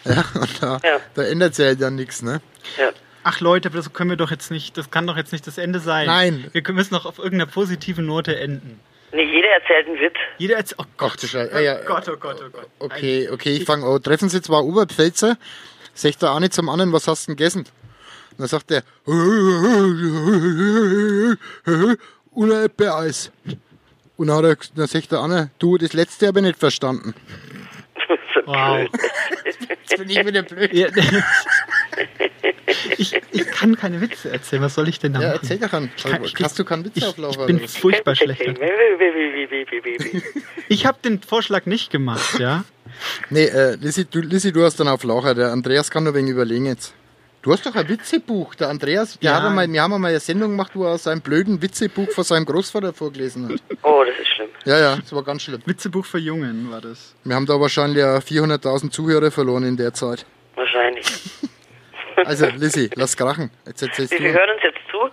Ja, und da, Ja. da ändert sich halt dann nichts, ne? Ja. Ach Leute, das können wir doch jetzt nicht, das kann doch jetzt nicht das Ende sein. Nein. Wir müssen noch auf irgendeiner positiven Note enden. Nee, jeder erzählt einen Witz. Jeder jetzt, oh Gott, Ach du Scheiße. Ja. oh Gott, oh Gott, oh Gott. Okay, okay, ich fange an. Treffen Sie zwei Oberpfälzer, sagt der eine zum anderen, was hast du denn gegessen? Und dann sagt der, und ein Erdbeereis. Und dann, hat er, dann sagt der andere, du, das letzte habe ich nicht verstanden. Wow. Jetzt bin ich wieder blöd. Ja, ich, ich kann keine Witze erzählen. Was soll ich denn da Ja, machen? erzähl doch kann- ich- Hast du keinen Witz Ich, auf Lauf? ich bin oder furchtbar schlecht. Ich habe den Vorschlag nicht gemacht, ja. Nee, äh, Lissy, du, Lissy, du hast dann auf Lacher. Der Andreas kann nur wegen überlegen jetzt. Du hast doch ein Witzebuch. Der Andreas, der Ja. hat einmal, wir haben einmal eine Sendung gemacht, wo er aus seinem blöden Witzebuch von seinem Großvater vorgelesen hat. Oh, das ist schlimm. Ja, ja, das war ganz schlimm. Witzebuch für Jungen war das. Wir haben da wahrscheinlich ja 400.000 Zuhörer verloren in der Zeit. Wahrscheinlich. Also, Lissy, lass krachen. Jetzt erzählst Wie du. viel hören uns jetzt zu?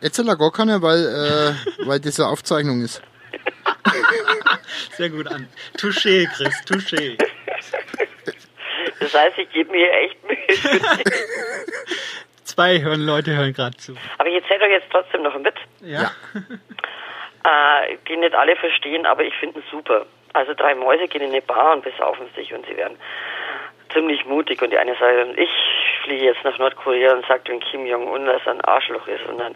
Jetzt hat er gar keiner, weil, äh, weil das eine Aufzeichnung ist. Sehr gut an. Touché, Chris, touché. Das heißt, ich gebe mir echt Mühe. Zwei hören Leute hören gerade zu. aber ich erzähle euch jetzt trotzdem noch einen Witz. Ja. äh, den nicht alle verstehen, aber ich finde ihn super. Also drei Mäuse gehen in eine Bar und besaufen sich und sie werden ziemlich mutig und die eine sagt, ich fliege jetzt nach Nordkorea und sagt dem Kim Jong-un, dass er ein Arschloch ist und dann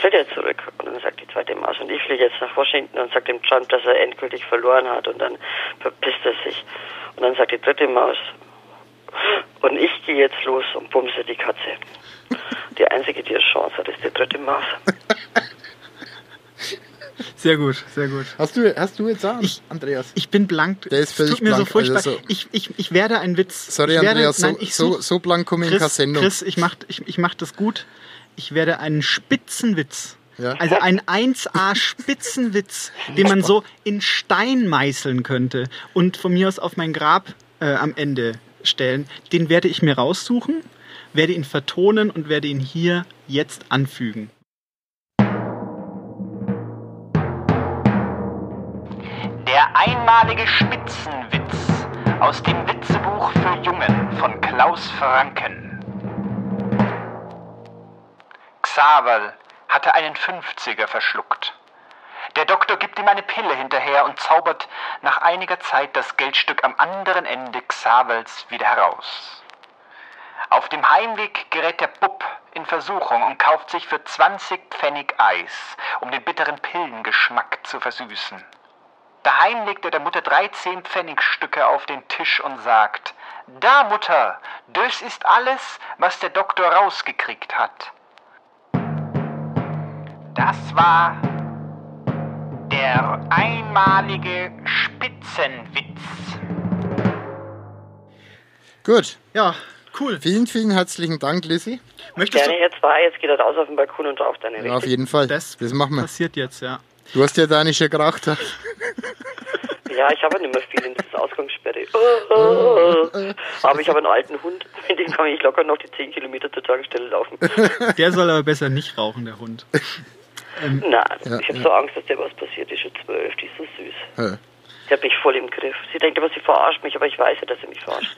tritt er zurück und dann sagt die zweite Maus und ich fliege jetzt nach Washington und sagt dem Trump, dass er endgültig verloren hat und dann verpisst er sich und dann sagt die dritte Maus und ich gehe jetzt los und bumse die Katze. Die einzige, die eine Chance hat, ist die dritte Maus. Sehr gut, sehr gut. Hast du, hast du jetzt Ich- Andreas? Ich bin blank. Der ist völlig Tut mir blank, so furchtbar. also so- ich, ich, ich werde einen Witz. Sorry, ich werde, Andreas, nein, so, ich so, so blank komme ich in keine Chris, Sendung. Chris, ich mach, ich, ich mach das gut. Ich werde einen Spitzenwitz. Ja. Also einen 1A Spitzenwitz, den man so in Stein meißeln könnte und von mir aus auf mein Grab äh, am Ende stellen. Den werde ich mir raussuchen, werde ihn vertonen und werde ihn hier jetzt anfügen. Der einmalige Spitzenwitz aus dem Witzebuch für Jungen von Klaus Franken. Xaverl hatte einen 50er verschluckt. Der Doktor gibt ihm eine Pille hinterher und zaubert nach einiger Zeit das Geldstück am anderen Ende Xaverls wieder heraus. Auf dem Heimweg gerät der Bub in Versuchung und kauft sich für 20 Pfennig Eis, um den bitteren Pillengeschmack zu versüßen. Daheim legt er der Mutter 13 Pfennigstücke auf den Tisch und sagt, Da, Mutter, das ist alles, was der Doktor rausgekriegt hat. Das war der einmalige Spitzenwitz. Gut, Ja, cool. vielen, vielen herzlichen Dank, Lissy. Möchtest Gerne du? jetzt war, jetzt geht er raus auf den Balkon und raucht eine Ja, auf jeden Fall. Das, Das, machen wir. passiert jetzt, ja. Du hast ja deine geraucht. Ja, ich habe ja nicht mehr viel in dieser Ausgangssperre. Aber ich habe einen alten Hund, mit dem kann ich locker noch die 10 Kilometer zur Tankstelle laufen. Der soll aber besser nicht rauchen, der Hund. Nein, Ja, ich habe ja. so Angst, dass der was passiert. Die ist schon zwölf, die ist so süß. Ja. Die hat mich voll im Griff. Sie denkt aber, sie verarscht mich, aber ich weiß ja, dass sie mich verarscht.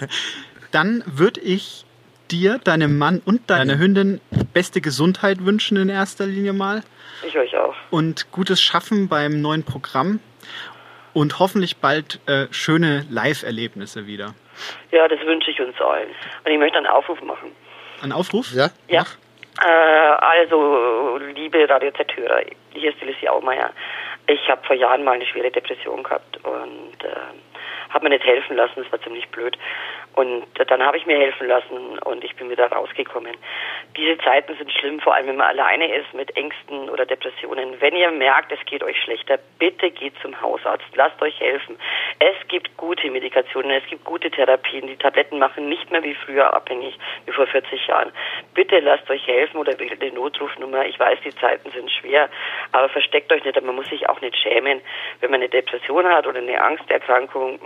Dann würde ich dir, deinem Mann und deiner Hündin beste Gesundheit wünschen in erster Linie mal Ich euch auch. und gutes Schaffen beim neuen Programm und hoffentlich bald äh, schöne Live-Erlebnisse wieder. Ja, das wünsche ich uns allen. Und ich möchte einen Aufruf machen. Ein Aufruf? Ja? Ja. Äh, also, liebe Radio Z-Hörer, hier ist die Lucy Aumeier. Ich habe vor Jahren mal eine schwere Depression gehabt und äh, habe mir nicht helfen lassen, das war ziemlich blöd. Und dann habe ich mir helfen lassen und ich bin wieder rausgekommen. Diese Zeiten sind schlimm, vor allem wenn man alleine ist mit Ängsten oder Depressionen. Wenn ihr merkt, es geht euch schlechter, bitte geht zum Hausarzt, lasst euch helfen. Es gibt gute Medikationen, es gibt gute Therapien. Die Tabletten machen nicht mehr wie früher abhängig, wie vor 40 Jahren. Bitte lasst euch helfen oder wählt eine Notrufnummer. Ich weiß, die Zeiten sind schwer, aber versteckt euch nicht. Man muss sich auch nicht schämen, wenn man eine Depression hat oder eine Angsterkrankung.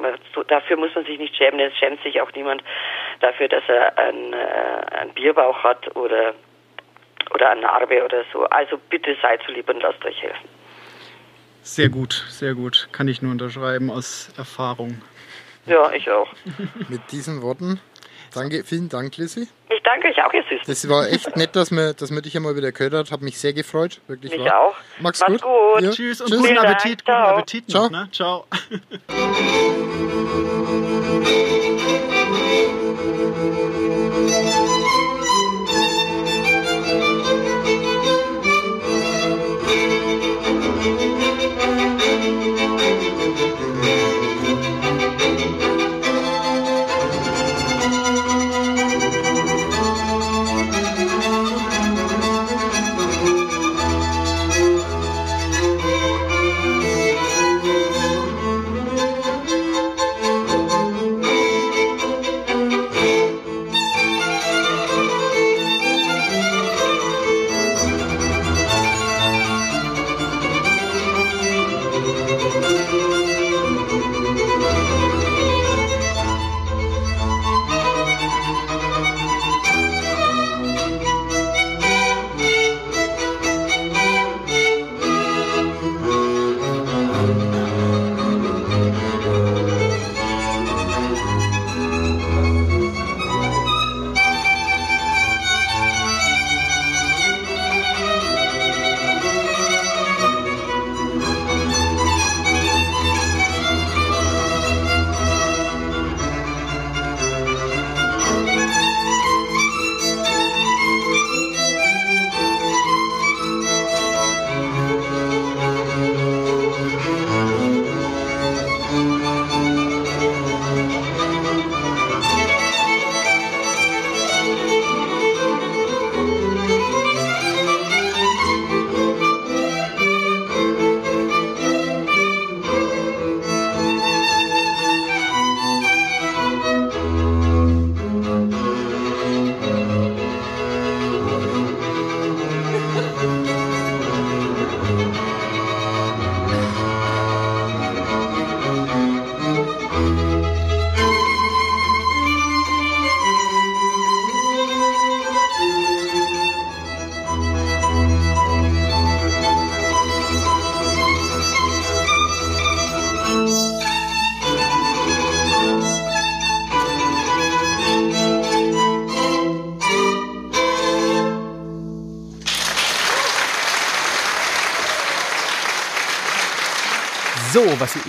Dafür muss man sich nicht schämen. Es schämt sich auch niemand dafür, dass er einen, äh, einen Bierbauch hat oder oder eine Narbe oder so. Also bitte seid so lieb und lasst euch helfen. Sehr gut, sehr gut. Kann ich nur unterschreiben aus Erfahrung. Ja, ich auch. Mit diesen Worten. Danke, vielen Dank, Lissy. Ich danke euch auch, ihr Süßen. Das war echt nett, dass wir, dass wir dich einmal wieder gehört haben. Hat mich sehr gefreut. Wirklich Mich wahr. auch. Mach's, gut. gut. Ja. Tschüss und Tschüss. guten Dank. Appetit, guten Ciao. Appetit Ciao. noch, ne? Ciao.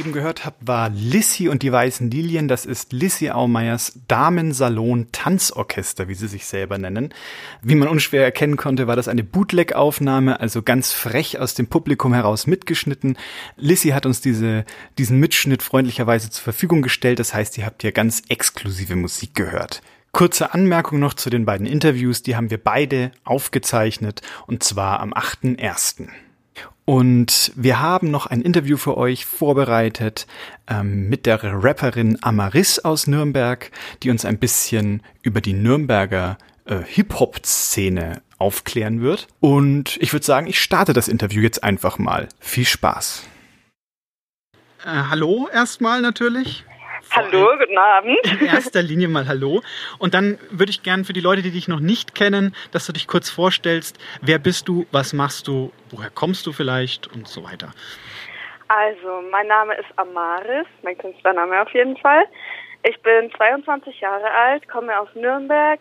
eben gehört habt, war Lissy und die Weißen Lilien. Das ist Lissy Aumeyers Damensalon Tanzorchester, wie sie sich selber nennen. Wie man unschwer erkennen konnte, war das eine Bootleg-Aufnahme, also ganz frech aus dem Publikum heraus mitgeschnitten. Lissy hat uns diese, diesen Mitschnitt freundlicherweise zur Verfügung gestellt. Das heißt, ihr habt hier ganz exklusive Musik gehört. Kurze Anmerkung noch zu den beiden Interviews, die haben wir beide aufgezeichnet und zwar am 8.1. Und wir haben noch ein Interview für euch vorbereitet ähm, mit der Rapperin Amaris aus Nürnberg, die uns ein bisschen über die Nürnberger äh, Hip-Hop-Szene aufklären wird. Und ich würde sagen, ich starte das Interview jetzt einfach mal. Viel Spaß. Äh, hallo erstmal natürlich. Hallo, guten Abend. In erster Linie mal Hallo. Und dann würde ich gerne für die Leute, die dich noch nicht kennen, dass du dich kurz vorstellst. Wer bist du? Was machst du? Woher kommst du vielleicht? Und so weiter. Also, mein Name ist Amaris, mein Künstlername auf jeden Fall. Ich bin 22 Jahre alt, komme aus Nürnberg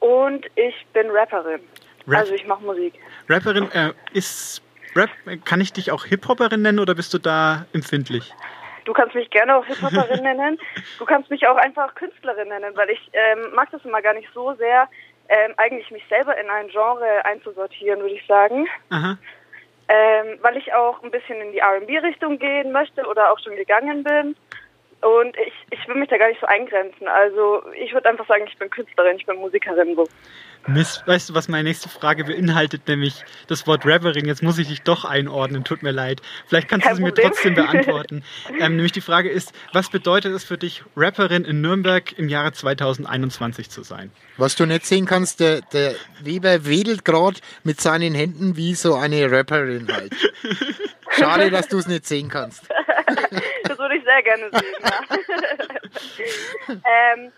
und ich bin Rapperin. Rap also, ich mache Musik. Rapperin äh, ist Rap, kann ich dich auch Hip-Hopperin nennen oder bist du da empfindlich? Du kannst mich gerne auch Hip-Hopperin nennen. Du kannst mich auch einfach Künstlerin nennen, weil ich ähm, mag das immer gar nicht so sehr, ähm, eigentlich mich selber in ein Genre einzusortieren, würde ich sagen. Ähm, weil ich auch ein bisschen in die R&B-Richtung gehen möchte oder auch schon gegangen bin. Und ich, ich will mich da gar nicht so eingrenzen. Also ich würde einfach sagen, ich bin Künstlerin, ich bin Musikerin. So. Mist, weißt du, was meine nächste Frage beinhaltet, nämlich das Wort Rappering. Jetzt muss ich dich doch einordnen, tut mir leid. Vielleicht kannst Kein du es mir trotzdem beantworten. ähm, nämlich die Frage ist, was bedeutet es für dich, Rapperin in Nürnberg im Jahre 2021 zu sein? Was du nicht sehen kannst, der, der Weber wedelt gerade mit seinen Händen wie so eine Rapperin halt. Schade, dass du es nicht sehen kannst. Ich sehr gerne sehen, ja. ähm,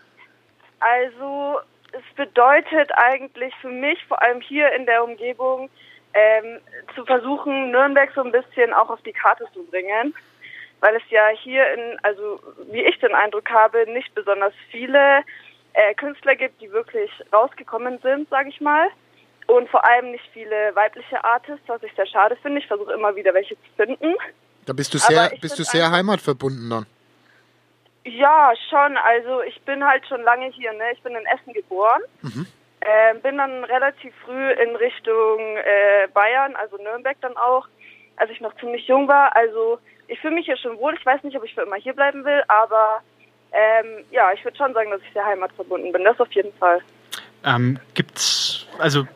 also es bedeutet eigentlich für mich, vor allem hier in der Umgebung, ähm, zu versuchen, Nürnberg so ein bisschen auch auf die Karte zu bringen. Weil es ja hier in, also wie ich den Eindruck habe, nicht besonders viele äh, Künstler gibt, die wirklich rausgekommen sind, sage ich mal. Und vor allem nicht viele weibliche Artists, was ich sehr schade finde. Ich versuche immer wieder welche zu finden. Da bist du sehr, bist du sehr heimatverbunden dann. Ja, schon. Also ich bin halt schon lange hier. Ne? Ich bin in Essen geboren. Mhm. Äh, bin dann relativ früh in Richtung äh, Bayern, also Nürnberg dann auch, als ich noch ziemlich jung war. Also ich fühle mich hier schon wohl. Ich weiß nicht, ob ich für immer hier bleiben will, aber ähm, ja, ich würde schon sagen, dass ich sehr heimatverbunden bin. Das auf jeden Fall. Ähm, gibt's, also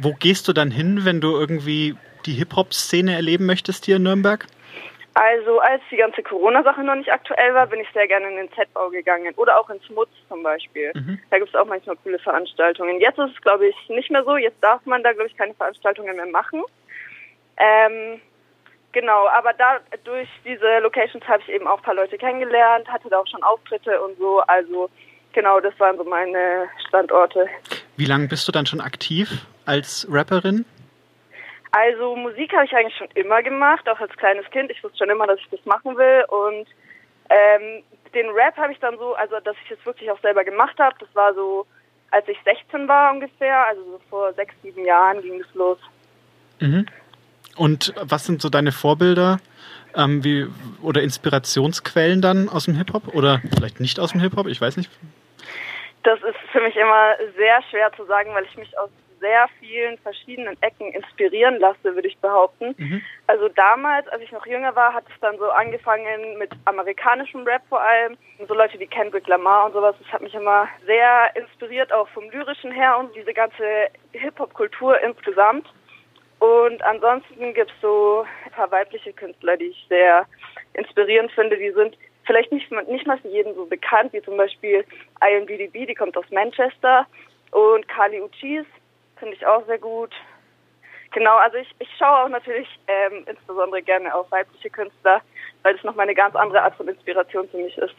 wo gehst du dann hin, wenn du irgendwie die Hip-Hop-Szene erleben möchtest hier in Nürnberg? Also als die ganze Corona-Sache noch nicht aktuell war, bin ich sehr gerne in den Z-Bau gegangen oder auch ins Mutz zum Beispiel. Mhm. Da gibt es auch manchmal coole Veranstaltungen. Jetzt ist es, glaube ich, nicht mehr so. Jetzt darf man da, glaube ich, keine Veranstaltungen mehr machen. Ähm, genau, aber da durch diese Locations habe ich eben auch ein paar Leute kennengelernt, hatte da auch schon Auftritte und so. Also genau, das waren so meine Standorte. Wie lange bist du dann schon aktiv als Rapperin? Also Musik habe ich eigentlich schon immer gemacht, auch als kleines Kind. Ich wusste schon immer, dass ich das machen will. Und ähm, den Rap habe ich dann so, also dass ich es wirklich auch selber gemacht habe, das war so, als ich 16 war ungefähr, also so vor sechs, sieben Jahren ging es los. Mhm. Und was sind so deine Vorbilder ähm, wie, oder Inspirationsquellen dann aus dem Hip-Hop oder vielleicht nicht aus dem Hip-Hop? Ich weiß nicht. Das ist für mich immer sehr schwer zu sagen, weil ich mich aus sehr vielen verschiedenen Ecken inspirieren lasse, würde ich behaupten. Mhm. Also damals, als ich noch jünger war, hat es dann so angefangen mit amerikanischem Rap vor allem. Und so Leute wie Kendrick Lamar und sowas, das hat mich immer sehr inspiriert, auch vom lyrischen her und diese ganze Hip-Hop-Kultur insgesamt. Und ansonsten gibt es so ein paar weibliche Künstler, die ich sehr inspirierend finde. Die sind vielleicht nicht, nicht mal für jeden so bekannt, wie zum Beispiel IMDb, die kommt aus Manchester. Und Kali Uchis, finde ich auch sehr gut. Genau, also ich, ich schaue auch natürlich ähm, insbesondere gerne auf weibliche Künstler, weil das nochmal eine ganz andere Art von Inspiration für mich ist.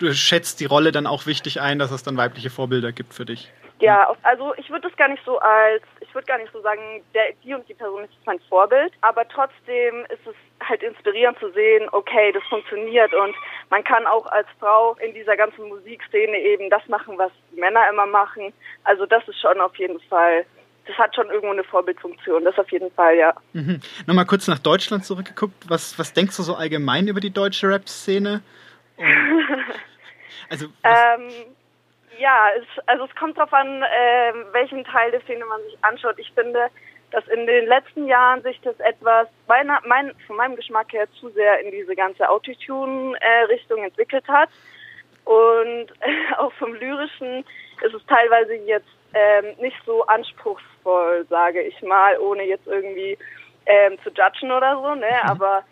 Du schätzt die Rolle dann auch wichtig ein, dass es dann weibliche Vorbilder gibt für dich. Ja, also ich würde das gar nicht so als, ich würde gar nicht so sagen, der, die und die Person ist mein Vorbild, aber trotzdem ist es halt inspirierend zu sehen, okay, das funktioniert und man kann auch als Frau in dieser ganzen Musikszene eben das machen, was Männer immer machen. Also das ist schon auf jeden Fall das hat schon irgendwo eine Vorbildfunktion, das auf jeden Fall, ja. Mhm. Nochmal kurz nach Deutschland zurückgeguckt. Was, was denkst du so allgemein über die deutsche Rap-Szene? also, ähm, ja, es, also es kommt darauf an, äh, welchen Teil der Szene man sich anschaut. Ich finde, dass in den letzten Jahren sich das etwas, meiner, mein, von meinem Geschmack her, zu sehr in diese ganze Autotune-Richtung äh, entwickelt hat. Und äh, auch vom Lyrischen ist es teilweise jetzt ähm, nicht so anspruchsvoll, sage ich mal, ohne jetzt irgendwie ähm, zu judgen oder so. Ne? Mhm. Aber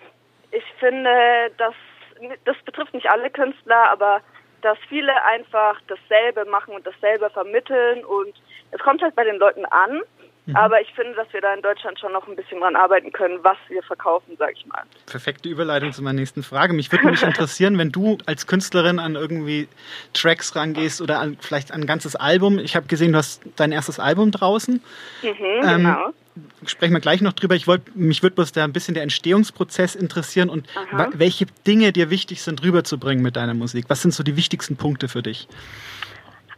ich finde, dass das betrifft nicht alle Künstler, aber dass viele einfach dasselbe machen und dasselbe vermitteln und es kommt halt bei den Leuten an. Mhm. Aber ich finde, dass wir da in Deutschland schon noch ein bisschen dran arbeiten können, was wir verkaufen, sag ich mal. Perfekte Überleitung zu meiner nächsten Frage. Mich würde mich interessieren, wenn du als Künstlerin an irgendwie Tracks rangehst oder an, vielleicht an ein ganzes Album. Ich habe gesehen, du hast dein erstes Album draußen. Mhm, ähm, genau. Sprechen wir gleich noch drüber. Ich wollte, mich würde bloß da ein bisschen der Entstehungsprozess interessieren und welche Dinge dir wichtig sind, rüberzubringen mit deiner Musik. Was sind so die wichtigsten Punkte für dich?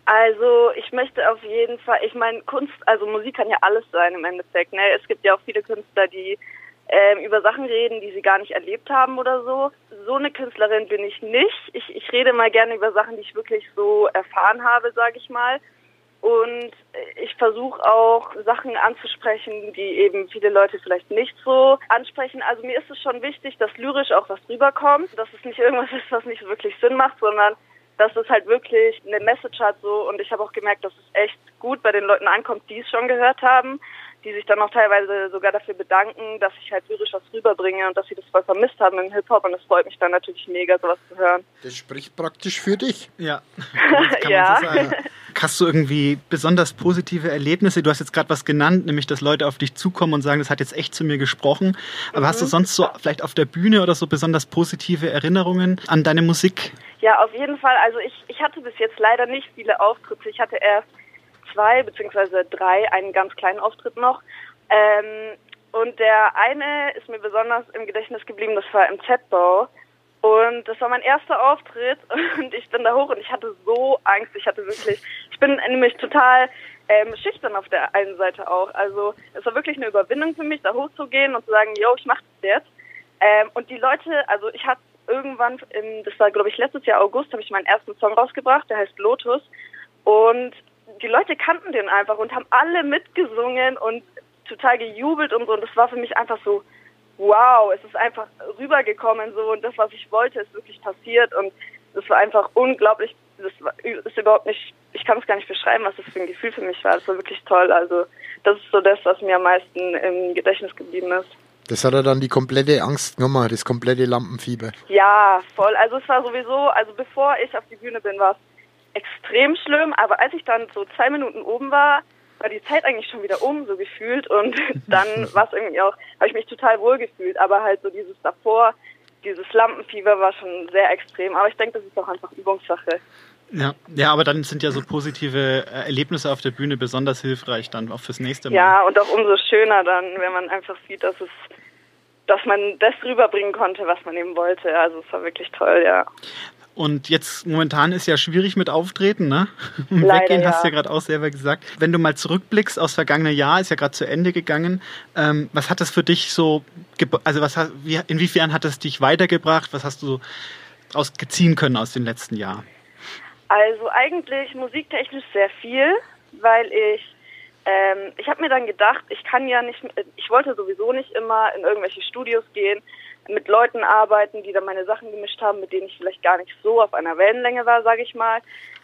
Also ich möchte auf jeden Fall, ich meine Kunst, also Musik kann ja alles sein im Endeffekt. Ne? Es gibt ja auch viele Künstler, die ähm, über Sachen reden, die sie gar nicht erlebt haben oder so. So eine Künstlerin bin ich nicht. Ich, ich rede mal gerne über Sachen, die ich wirklich so erfahren habe, sage ich mal. Und ich versuche auch Sachen anzusprechen, die eben viele Leute vielleicht nicht so ansprechen. Also mir ist es schon wichtig, dass lyrisch auch was rüberkommt, dass es nicht irgendwas ist, was nicht wirklich Sinn macht, sondern dass es halt wirklich eine Message hat so und ich habe auch gemerkt, dass es echt gut bei den Leuten ankommt, die es schon gehört haben, die sich dann auch teilweise sogar dafür bedanken, dass ich halt lyrisch was rüberbringe und dass sie das voll vermisst haben im Hip-Hop und es freut mich dann natürlich mega, sowas zu hören. Das spricht praktisch für dich. Ja, kann ja. So sagen. Hast du irgendwie besonders positive Erlebnisse? Du hast jetzt gerade was genannt, nämlich dass Leute auf dich zukommen und sagen, das hat jetzt echt zu mir gesprochen. Aber mhm. hast du mhm. sonst so vielleicht auf der Bühne oder so besonders positive Erinnerungen an deine Musik? Ja, auf jeden Fall. Also ich, ich hatte bis jetzt leider nicht viele Auftritte. Ich hatte erst zwei beziehungsweise drei, einen ganz kleinen Auftritt noch. Ähm, und der eine ist mir besonders im Gedächtnis geblieben, das war im Z-Bau. Und das war mein erster Auftritt und ich bin da hoch und ich hatte so Angst. Ich hatte wirklich, ich bin nämlich total ähm, schüchtern auf der einen Seite auch. Also es war wirklich eine Überwindung für mich, da hochzugehen und zu sagen, yo, ich mach das jetzt. Ähm, und die Leute, also ich hatte irgendwann, im, das war glaube ich letztes Jahr August, habe ich meinen ersten Song rausgebracht, der heißt Lotus. Und die Leute kannten den einfach und haben alle mitgesungen und total gejubelt und so. Und das war für mich einfach so, wow, es ist einfach rübergekommen so und das, was ich wollte, ist wirklich passiert und das war einfach unglaublich, das war, ist überhaupt nicht, ich kann es gar nicht beschreiben, was das für ein Gefühl für mich war. Das war wirklich toll. Also das ist so das, was mir am meisten im Gedächtnis geblieben ist. Das hat er dann die komplette Angst genommen, das komplette Lampenfieber. Ja, voll. Also es war sowieso, also bevor ich auf die Bühne bin, war es extrem schlimm, aber als ich dann so zwei Minuten oben war, war die Zeit eigentlich schon wieder um, so gefühlt. Und dann war es irgendwie auch, habe ich mich total wohl gefühlt. Aber halt so dieses davor, dieses Lampenfieber war schon sehr extrem. Aber ich denke, das ist auch einfach Übungssache. Ja, ja, aber dann sind ja so positive äh, Erlebnisse auf der Bühne besonders hilfreich dann auch fürs nächste Mal. Ja, und auch umso schöner dann, wenn man einfach sieht, dass es dass man das rüberbringen konnte, was man eben wollte. Also es war wirklich toll, ja. Und jetzt momentan ist ja schwierig mit Auftreten, ne? Leider, Weggehen ja. hast du ja gerade auch selber gesagt. Wenn du mal zurückblickst aufs vergangene Jahr, ist ja gerade zu Ende gegangen. Ähm, was hat das für dich so, also was wie, inwiefern hat das dich weitergebracht? Was hast du daraus geziehen können aus dem letzten Jahr? Also eigentlich musiktechnisch sehr viel, weil ich ähm, ich habe mir dann gedacht, ich kann ja nicht, ich wollte sowieso nicht immer in irgendwelche Studios gehen mit Leuten arbeiten, die dann meine Sachen gemischt haben, mit denen ich vielleicht gar nicht so auf einer Wellenlänge war, sage ich mal.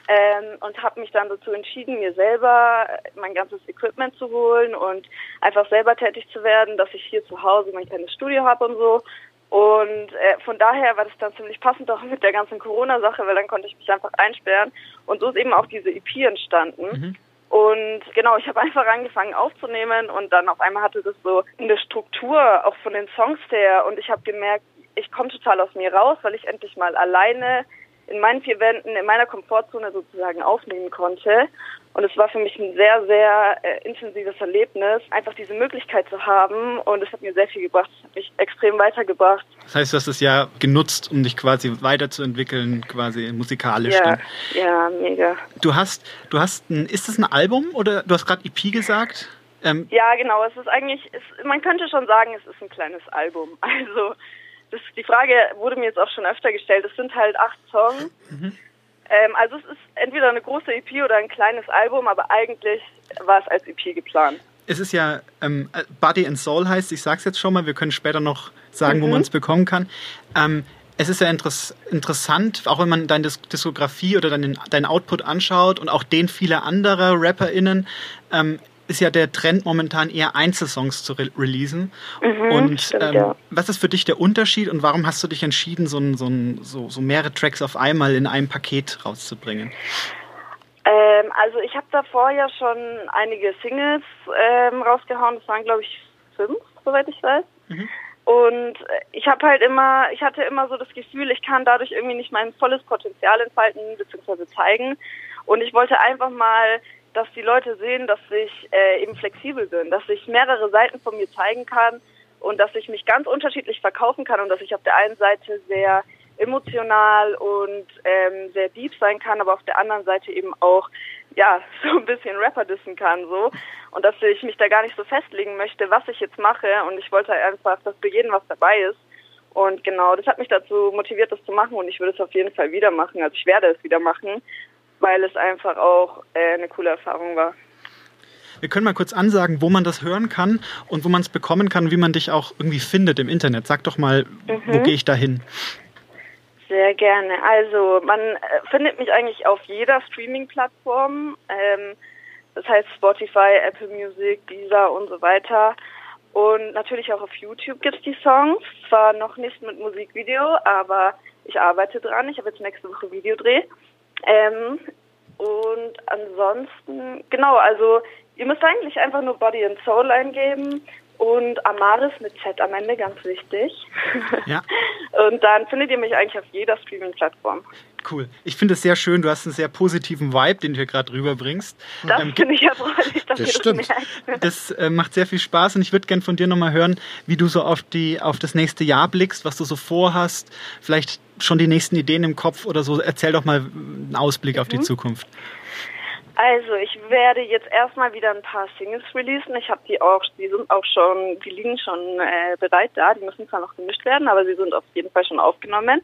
Ähm, und habe mich dann dazu entschieden, mir selber mein ganzes Equipment zu holen und einfach selber tätig zu werden, dass ich hier zu Hause mein kleines Studio habe und so. Und äh, von daher war das dann ziemlich passend auch mit der ganzen Corona-Sache, weil dann konnte ich mich einfach einsperren. Und so ist eben auch diese EP entstanden. Mhm. Und genau, ich habe einfach angefangen aufzunehmen und dann auf einmal hatte das so eine Struktur, auch von den Songs her. Und ich habe gemerkt, ich komme total aus mir raus, weil ich endlich mal alleine in meinen vier Wänden, in meiner Komfortzone sozusagen aufnehmen konnte. Und es war für mich ein sehr, sehr äh, intensives Erlebnis, einfach diese Möglichkeit zu haben. Und es hat mir sehr viel gebracht. Es hat mich extrem weitergebracht. Das heißt, du hast es ja genutzt, um dich quasi weiterzuentwickeln, quasi musikalisch. Ja, ja, mega. Du hast, du hast ein, ist das ein Album oder du hast gerade EP gesagt? Ähm, ja, genau. Es ist eigentlich, es, man könnte schon sagen, es ist ein kleines Album. Also das, die Frage wurde mir jetzt auch schon öfter gestellt. Es sind halt acht Songs. Mhm. Ähm, also es ist entweder eine große EP oder ein kleines Album, aber eigentlich war es als EP geplant. Es ist ja ähm, Body and Soul heißt, ich sag's jetzt schon mal, wir können später noch sagen, mhm. wo man es bekommen kann. Ähm, es ist ja interess interessant, auch wenn man deine Diskografie oder deinen, deinen Output anschaut und auch den vieler anderer RapperInnen, ähm, ist ja der Trend momentan eher Einzelsongs zu re releasen. Mhm, und stimmt, ähm, ja. was ist für dich der Unterschied und warum hast du dich entschieden, so, ein, so, ein, so, so mehrere Tracks auf einmal in einem Paket rauszubringen? Ähm, also ich habe davor ja schon einige Singles ähm, rausgehauen. Das waren glaube ich fünf, soweit ich weiß. Mhm. Und ich habe halt immer, ich hatte immer so das Gefühl, ich kann dadurch irgendwie nicht mein volles Potenzial entfalten bzw. zeigen. Und ich wollte einfach mal dass die Leute sehen, dass ich äh, eben flexibel bin, dass ich mehrere Seiten von mir zeigen kann und dass ich mich ganz unterschiedlich verkaufen kann und dass ich auf der einen Seite sehr emotional und ähm, sehr deep sein kann, aber auf der anderen Seite eben auch ja so ein bisschen Rapper dissen kann so. Und dass ich mich da gar nicht so festlegen möchte, was ich jetzt mache und ich wollte einfach, dass für jeden was dabei ist. Und genau, das hat mich dazu motiviert, das zu machen und ich würde es auf jeden Fall wieder machen. Also ich werde es wieder machen weil es einfach auch äh, eine coole Erfahrung war. Wir können mal kurz ansagen, wo man das hören kann und wo man es bekommen kann, wie man dich auch irgendwie findet im Internet. Sag doch mal, mhm. wo gehe ich da hin? Sehr gerne. Also man äh, findet mich eigentlich auf jeder Streaming-Plattform. Ähm, das heißt Spotify, Apple Music, Deezer und so weiter. Und natürlich auch auf YouTube gibt es die Songs. Zwar noch nicht mit Musikvideo, aber ich arbeite dran. Ich habe jetzt nächste Woche Videodreh. Ähm, und ansonsten, genau, also ihr müsst eigentlich einfach nur Body and Soul eingeben und Amaris mit Z am Ende, ganz wichtig. Ja. und dann findet ihr mich eigentlich auf jeder Streaming-Plattform. Cool. Ich finde es sehr schön. Du hast einen sehr positiven Vibe, den du hier gerade rüberbringst. Das ähm, finde ich erfreulich, dass das stimmt. Das, das äh, macht sehr viel Spaß und ich würde gerne von dir nochmal hören, wie du so auf, die, auf das nächste Jahr blickst, was du so vorhast. Vielleicht schon die nächsten Ideen im Kopf oder so. Erzähl doch mal einen Ausblick mhm. auf die mhm. Zukunft. Also ich werde jetzt erstmal wieder ein paar Singles releasen. Ich habe die auch, die sind auch schon, die liegen schon äh, bereit da. Die müssen zwar noch gemischt werden, aber sie sind auf jeden Fall schon aufgenommen.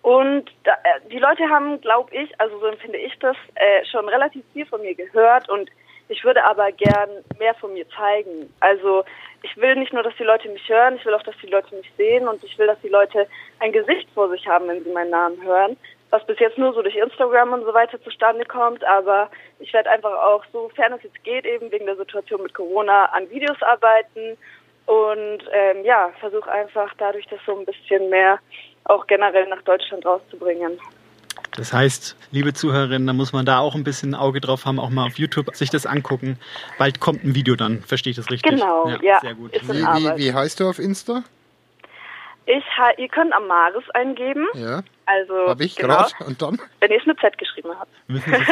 Und da, äh, die Leute haben, glaube ich, also so empfinde ich das, äh, schon relativ viel von mir gehört und ich würde aber gern mehr von mir zeigen. Also ich will nicht nur, dass die Leute mich hören, ich will auch, dass die Leute mich sehen und ich will, dass die Leute ein Gesicht vor sich haben, wenn sie meinen Namen hören. Was bis jetzt nur so durch Instagram und so weiter zustande kommt, aber ich werde einfach auch, sofern es jetzt geht, eben wegen der Situation mit Corona an Videos arbeiten und ähm, ja, versuche einfach dadurch das so ein bisschen mehr auch generell nach Deutschland rauszubringen. Das heißt, liebe Zuhörerinnen, da muss man da auch ein bisschen ein Auge drauf haben, auch mal auf YouTube sich das angucken. Bald kommt ein Video dann, verstehe ich das richtig? Genau, ja, ja sehr gut. Wie, wie, wie, heißt du auf Insta? Ich, ihr könnt Amaris eingeben. Ja. Also, Hab ich genau, gerade. Und dann? Wenn ihr es mit Z geschrieben habt.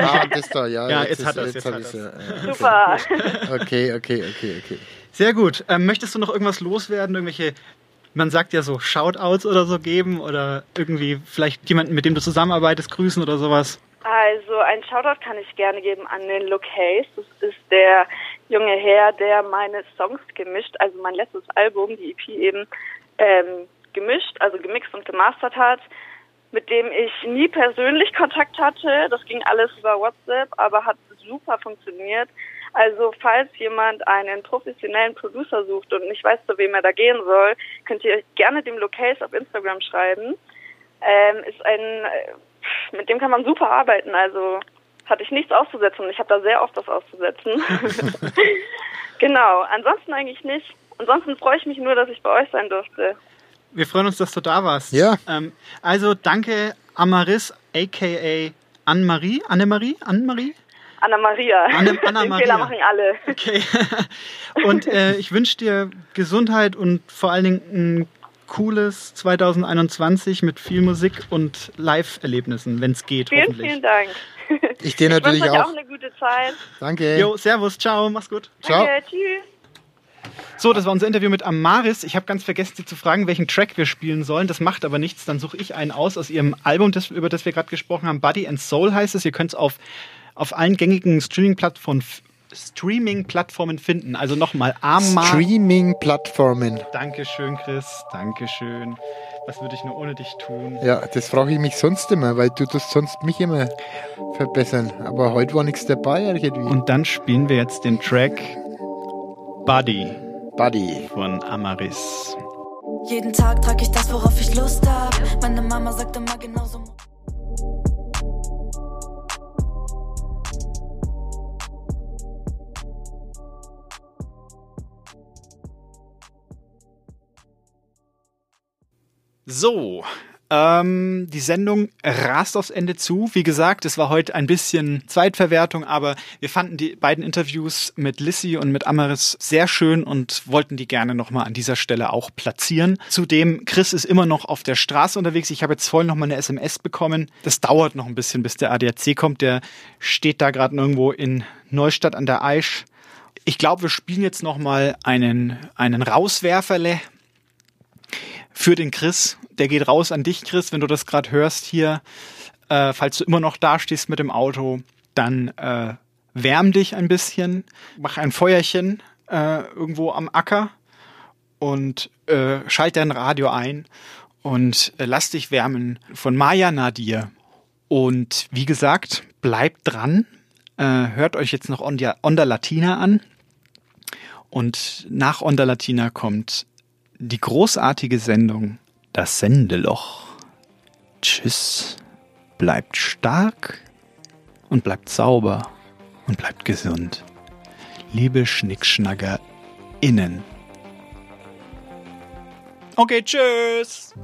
ah, das da, ja. Ja, jetzt, jetzt hat er es. Jetzt, jetzt hat Ja, Super. Okay, okay, okay, okay. Sehr gut. Ähm, möchtest du noch irgendwas loswerden? Irgendwelche man sagt ja so Shoutouts oder so geben oder irgendwie vielleicht jemanden, mit dem du zusammenarbeitest, grüßen oder sowas? Also ein Shoutout kann ich gerne geben an den Luke Hayes. Das ist der junge Herr, der meine Songs gemischt, also mein letztes Album, die EP eben ähm, gemischt, also gemixt und gemastert hat, mit dem ich nie persönlich Kontakt hatte. Das ging alles über WhatsApp, aber hat super funktioniert. Also falls jemand einen professionellen Producer sucht und nicht weiß, zu wem er da gehen soll, könnt ihr gerne dem Locase auf Instagram schreiben. Ähm, ist ein, äh, mit dem kann man super arbeiten. Also hatte ich nichts auszusetzen. Ich habe da sehr oft was auszusetzen. genau. Ansonsten eigentlich nicht. Ansonsten freue ich mich nur, dass ich bei euch sein durfte. Wir freuen uns, dass du da warst. Ja. Ähm, also danke Amaris, aka Anne-Marie. Anne-Marie? Anne-Marie? Anna Maria. Anne, Anna Den Maria. Fehler machen alle. Okay. Und äh, ich wünsche dir Gesundheit und vor allen Dingen ein cooles 2021 mit viel Musik und Live-Erlebnissen, wenn es geht, vielen, hoffentlich. Vielen Dank. Ich dir natürlich ich auch. auch eine gute Zeit. Danke. Jo, servus, ciao, mach's gut. Ciao. Danke, tschüss. So, das war unser Interview mit Amaris. Ich habe ganz vergessen, Sie zu fragen, welchen Track wir spielen sollen. Das macht aber nichts. Dann suche ich einen aus aus Ihrem Album, das, über das wir gerade gesprochen haben. Body and Soul heißt es. Ihr könnt es auf auf allen gängigen Streaming-Plattformen Streaming-Plattformen finden. Also nochmal Ama. Streaming-Plattformen. Dankeschön, Chris. Dankeschön. Was würde ich nur ohne dich tun? Ja, das frage ich mich sonst immer, weil du tust sonst mich immer verbessern. Aber heute war nichts dabei irgendwie. Und dann spielen wir jetzt den Track Buddy Buddy. von Amaris. Jeden Tag trage ich das, worauf ich Lust hab. Meine Mama sagt immer genauso. So, ähm, die Sendung rast aufs Ende zu. Wie gesagt, es war heute ein bisschen Zweitverwertung, aber wir fanden die beiden Interviews mit Lissy und mit Amaris sehr schön und wollten die gerne nochmal an dieser Stelle auch platzieren. Zudem, Chris ist immer noch auf der Straße unterwegs. Ich habe jetzt vorhin nochmal eine SMS bekommen. Das dauert noch ein bisschen, bis der ADAC kommt. Der steht da gerade irgendwo in Neustadt an der Aisch. Ich glaube, wir spielen jetzt nochmal einen, einen Rauswerferle für den Chris. Der geht raus an dich, Chris, wenn du das gerade hörst hier. Äh, falls du immer noch da stehst mit dem Auto, dann äh, wärm dich ein bisschen, mach ein Feuerchen äh, irgendwo am Acker und äh, schalt dein Radio ein und äh, lass dich wärmen von Maya Nadir. Und wie gesagt, bleibt dran. Äh, hört euch jetzt noch Onda, Onda Latina an. Und nach Onda Latina kommt die großartige Sendung Das Sendeloch. Tschüss. Bleibt stark und bleibt sauber und bleibt gesund. Liebe Schnickschnagger innen. Okay, tschüss.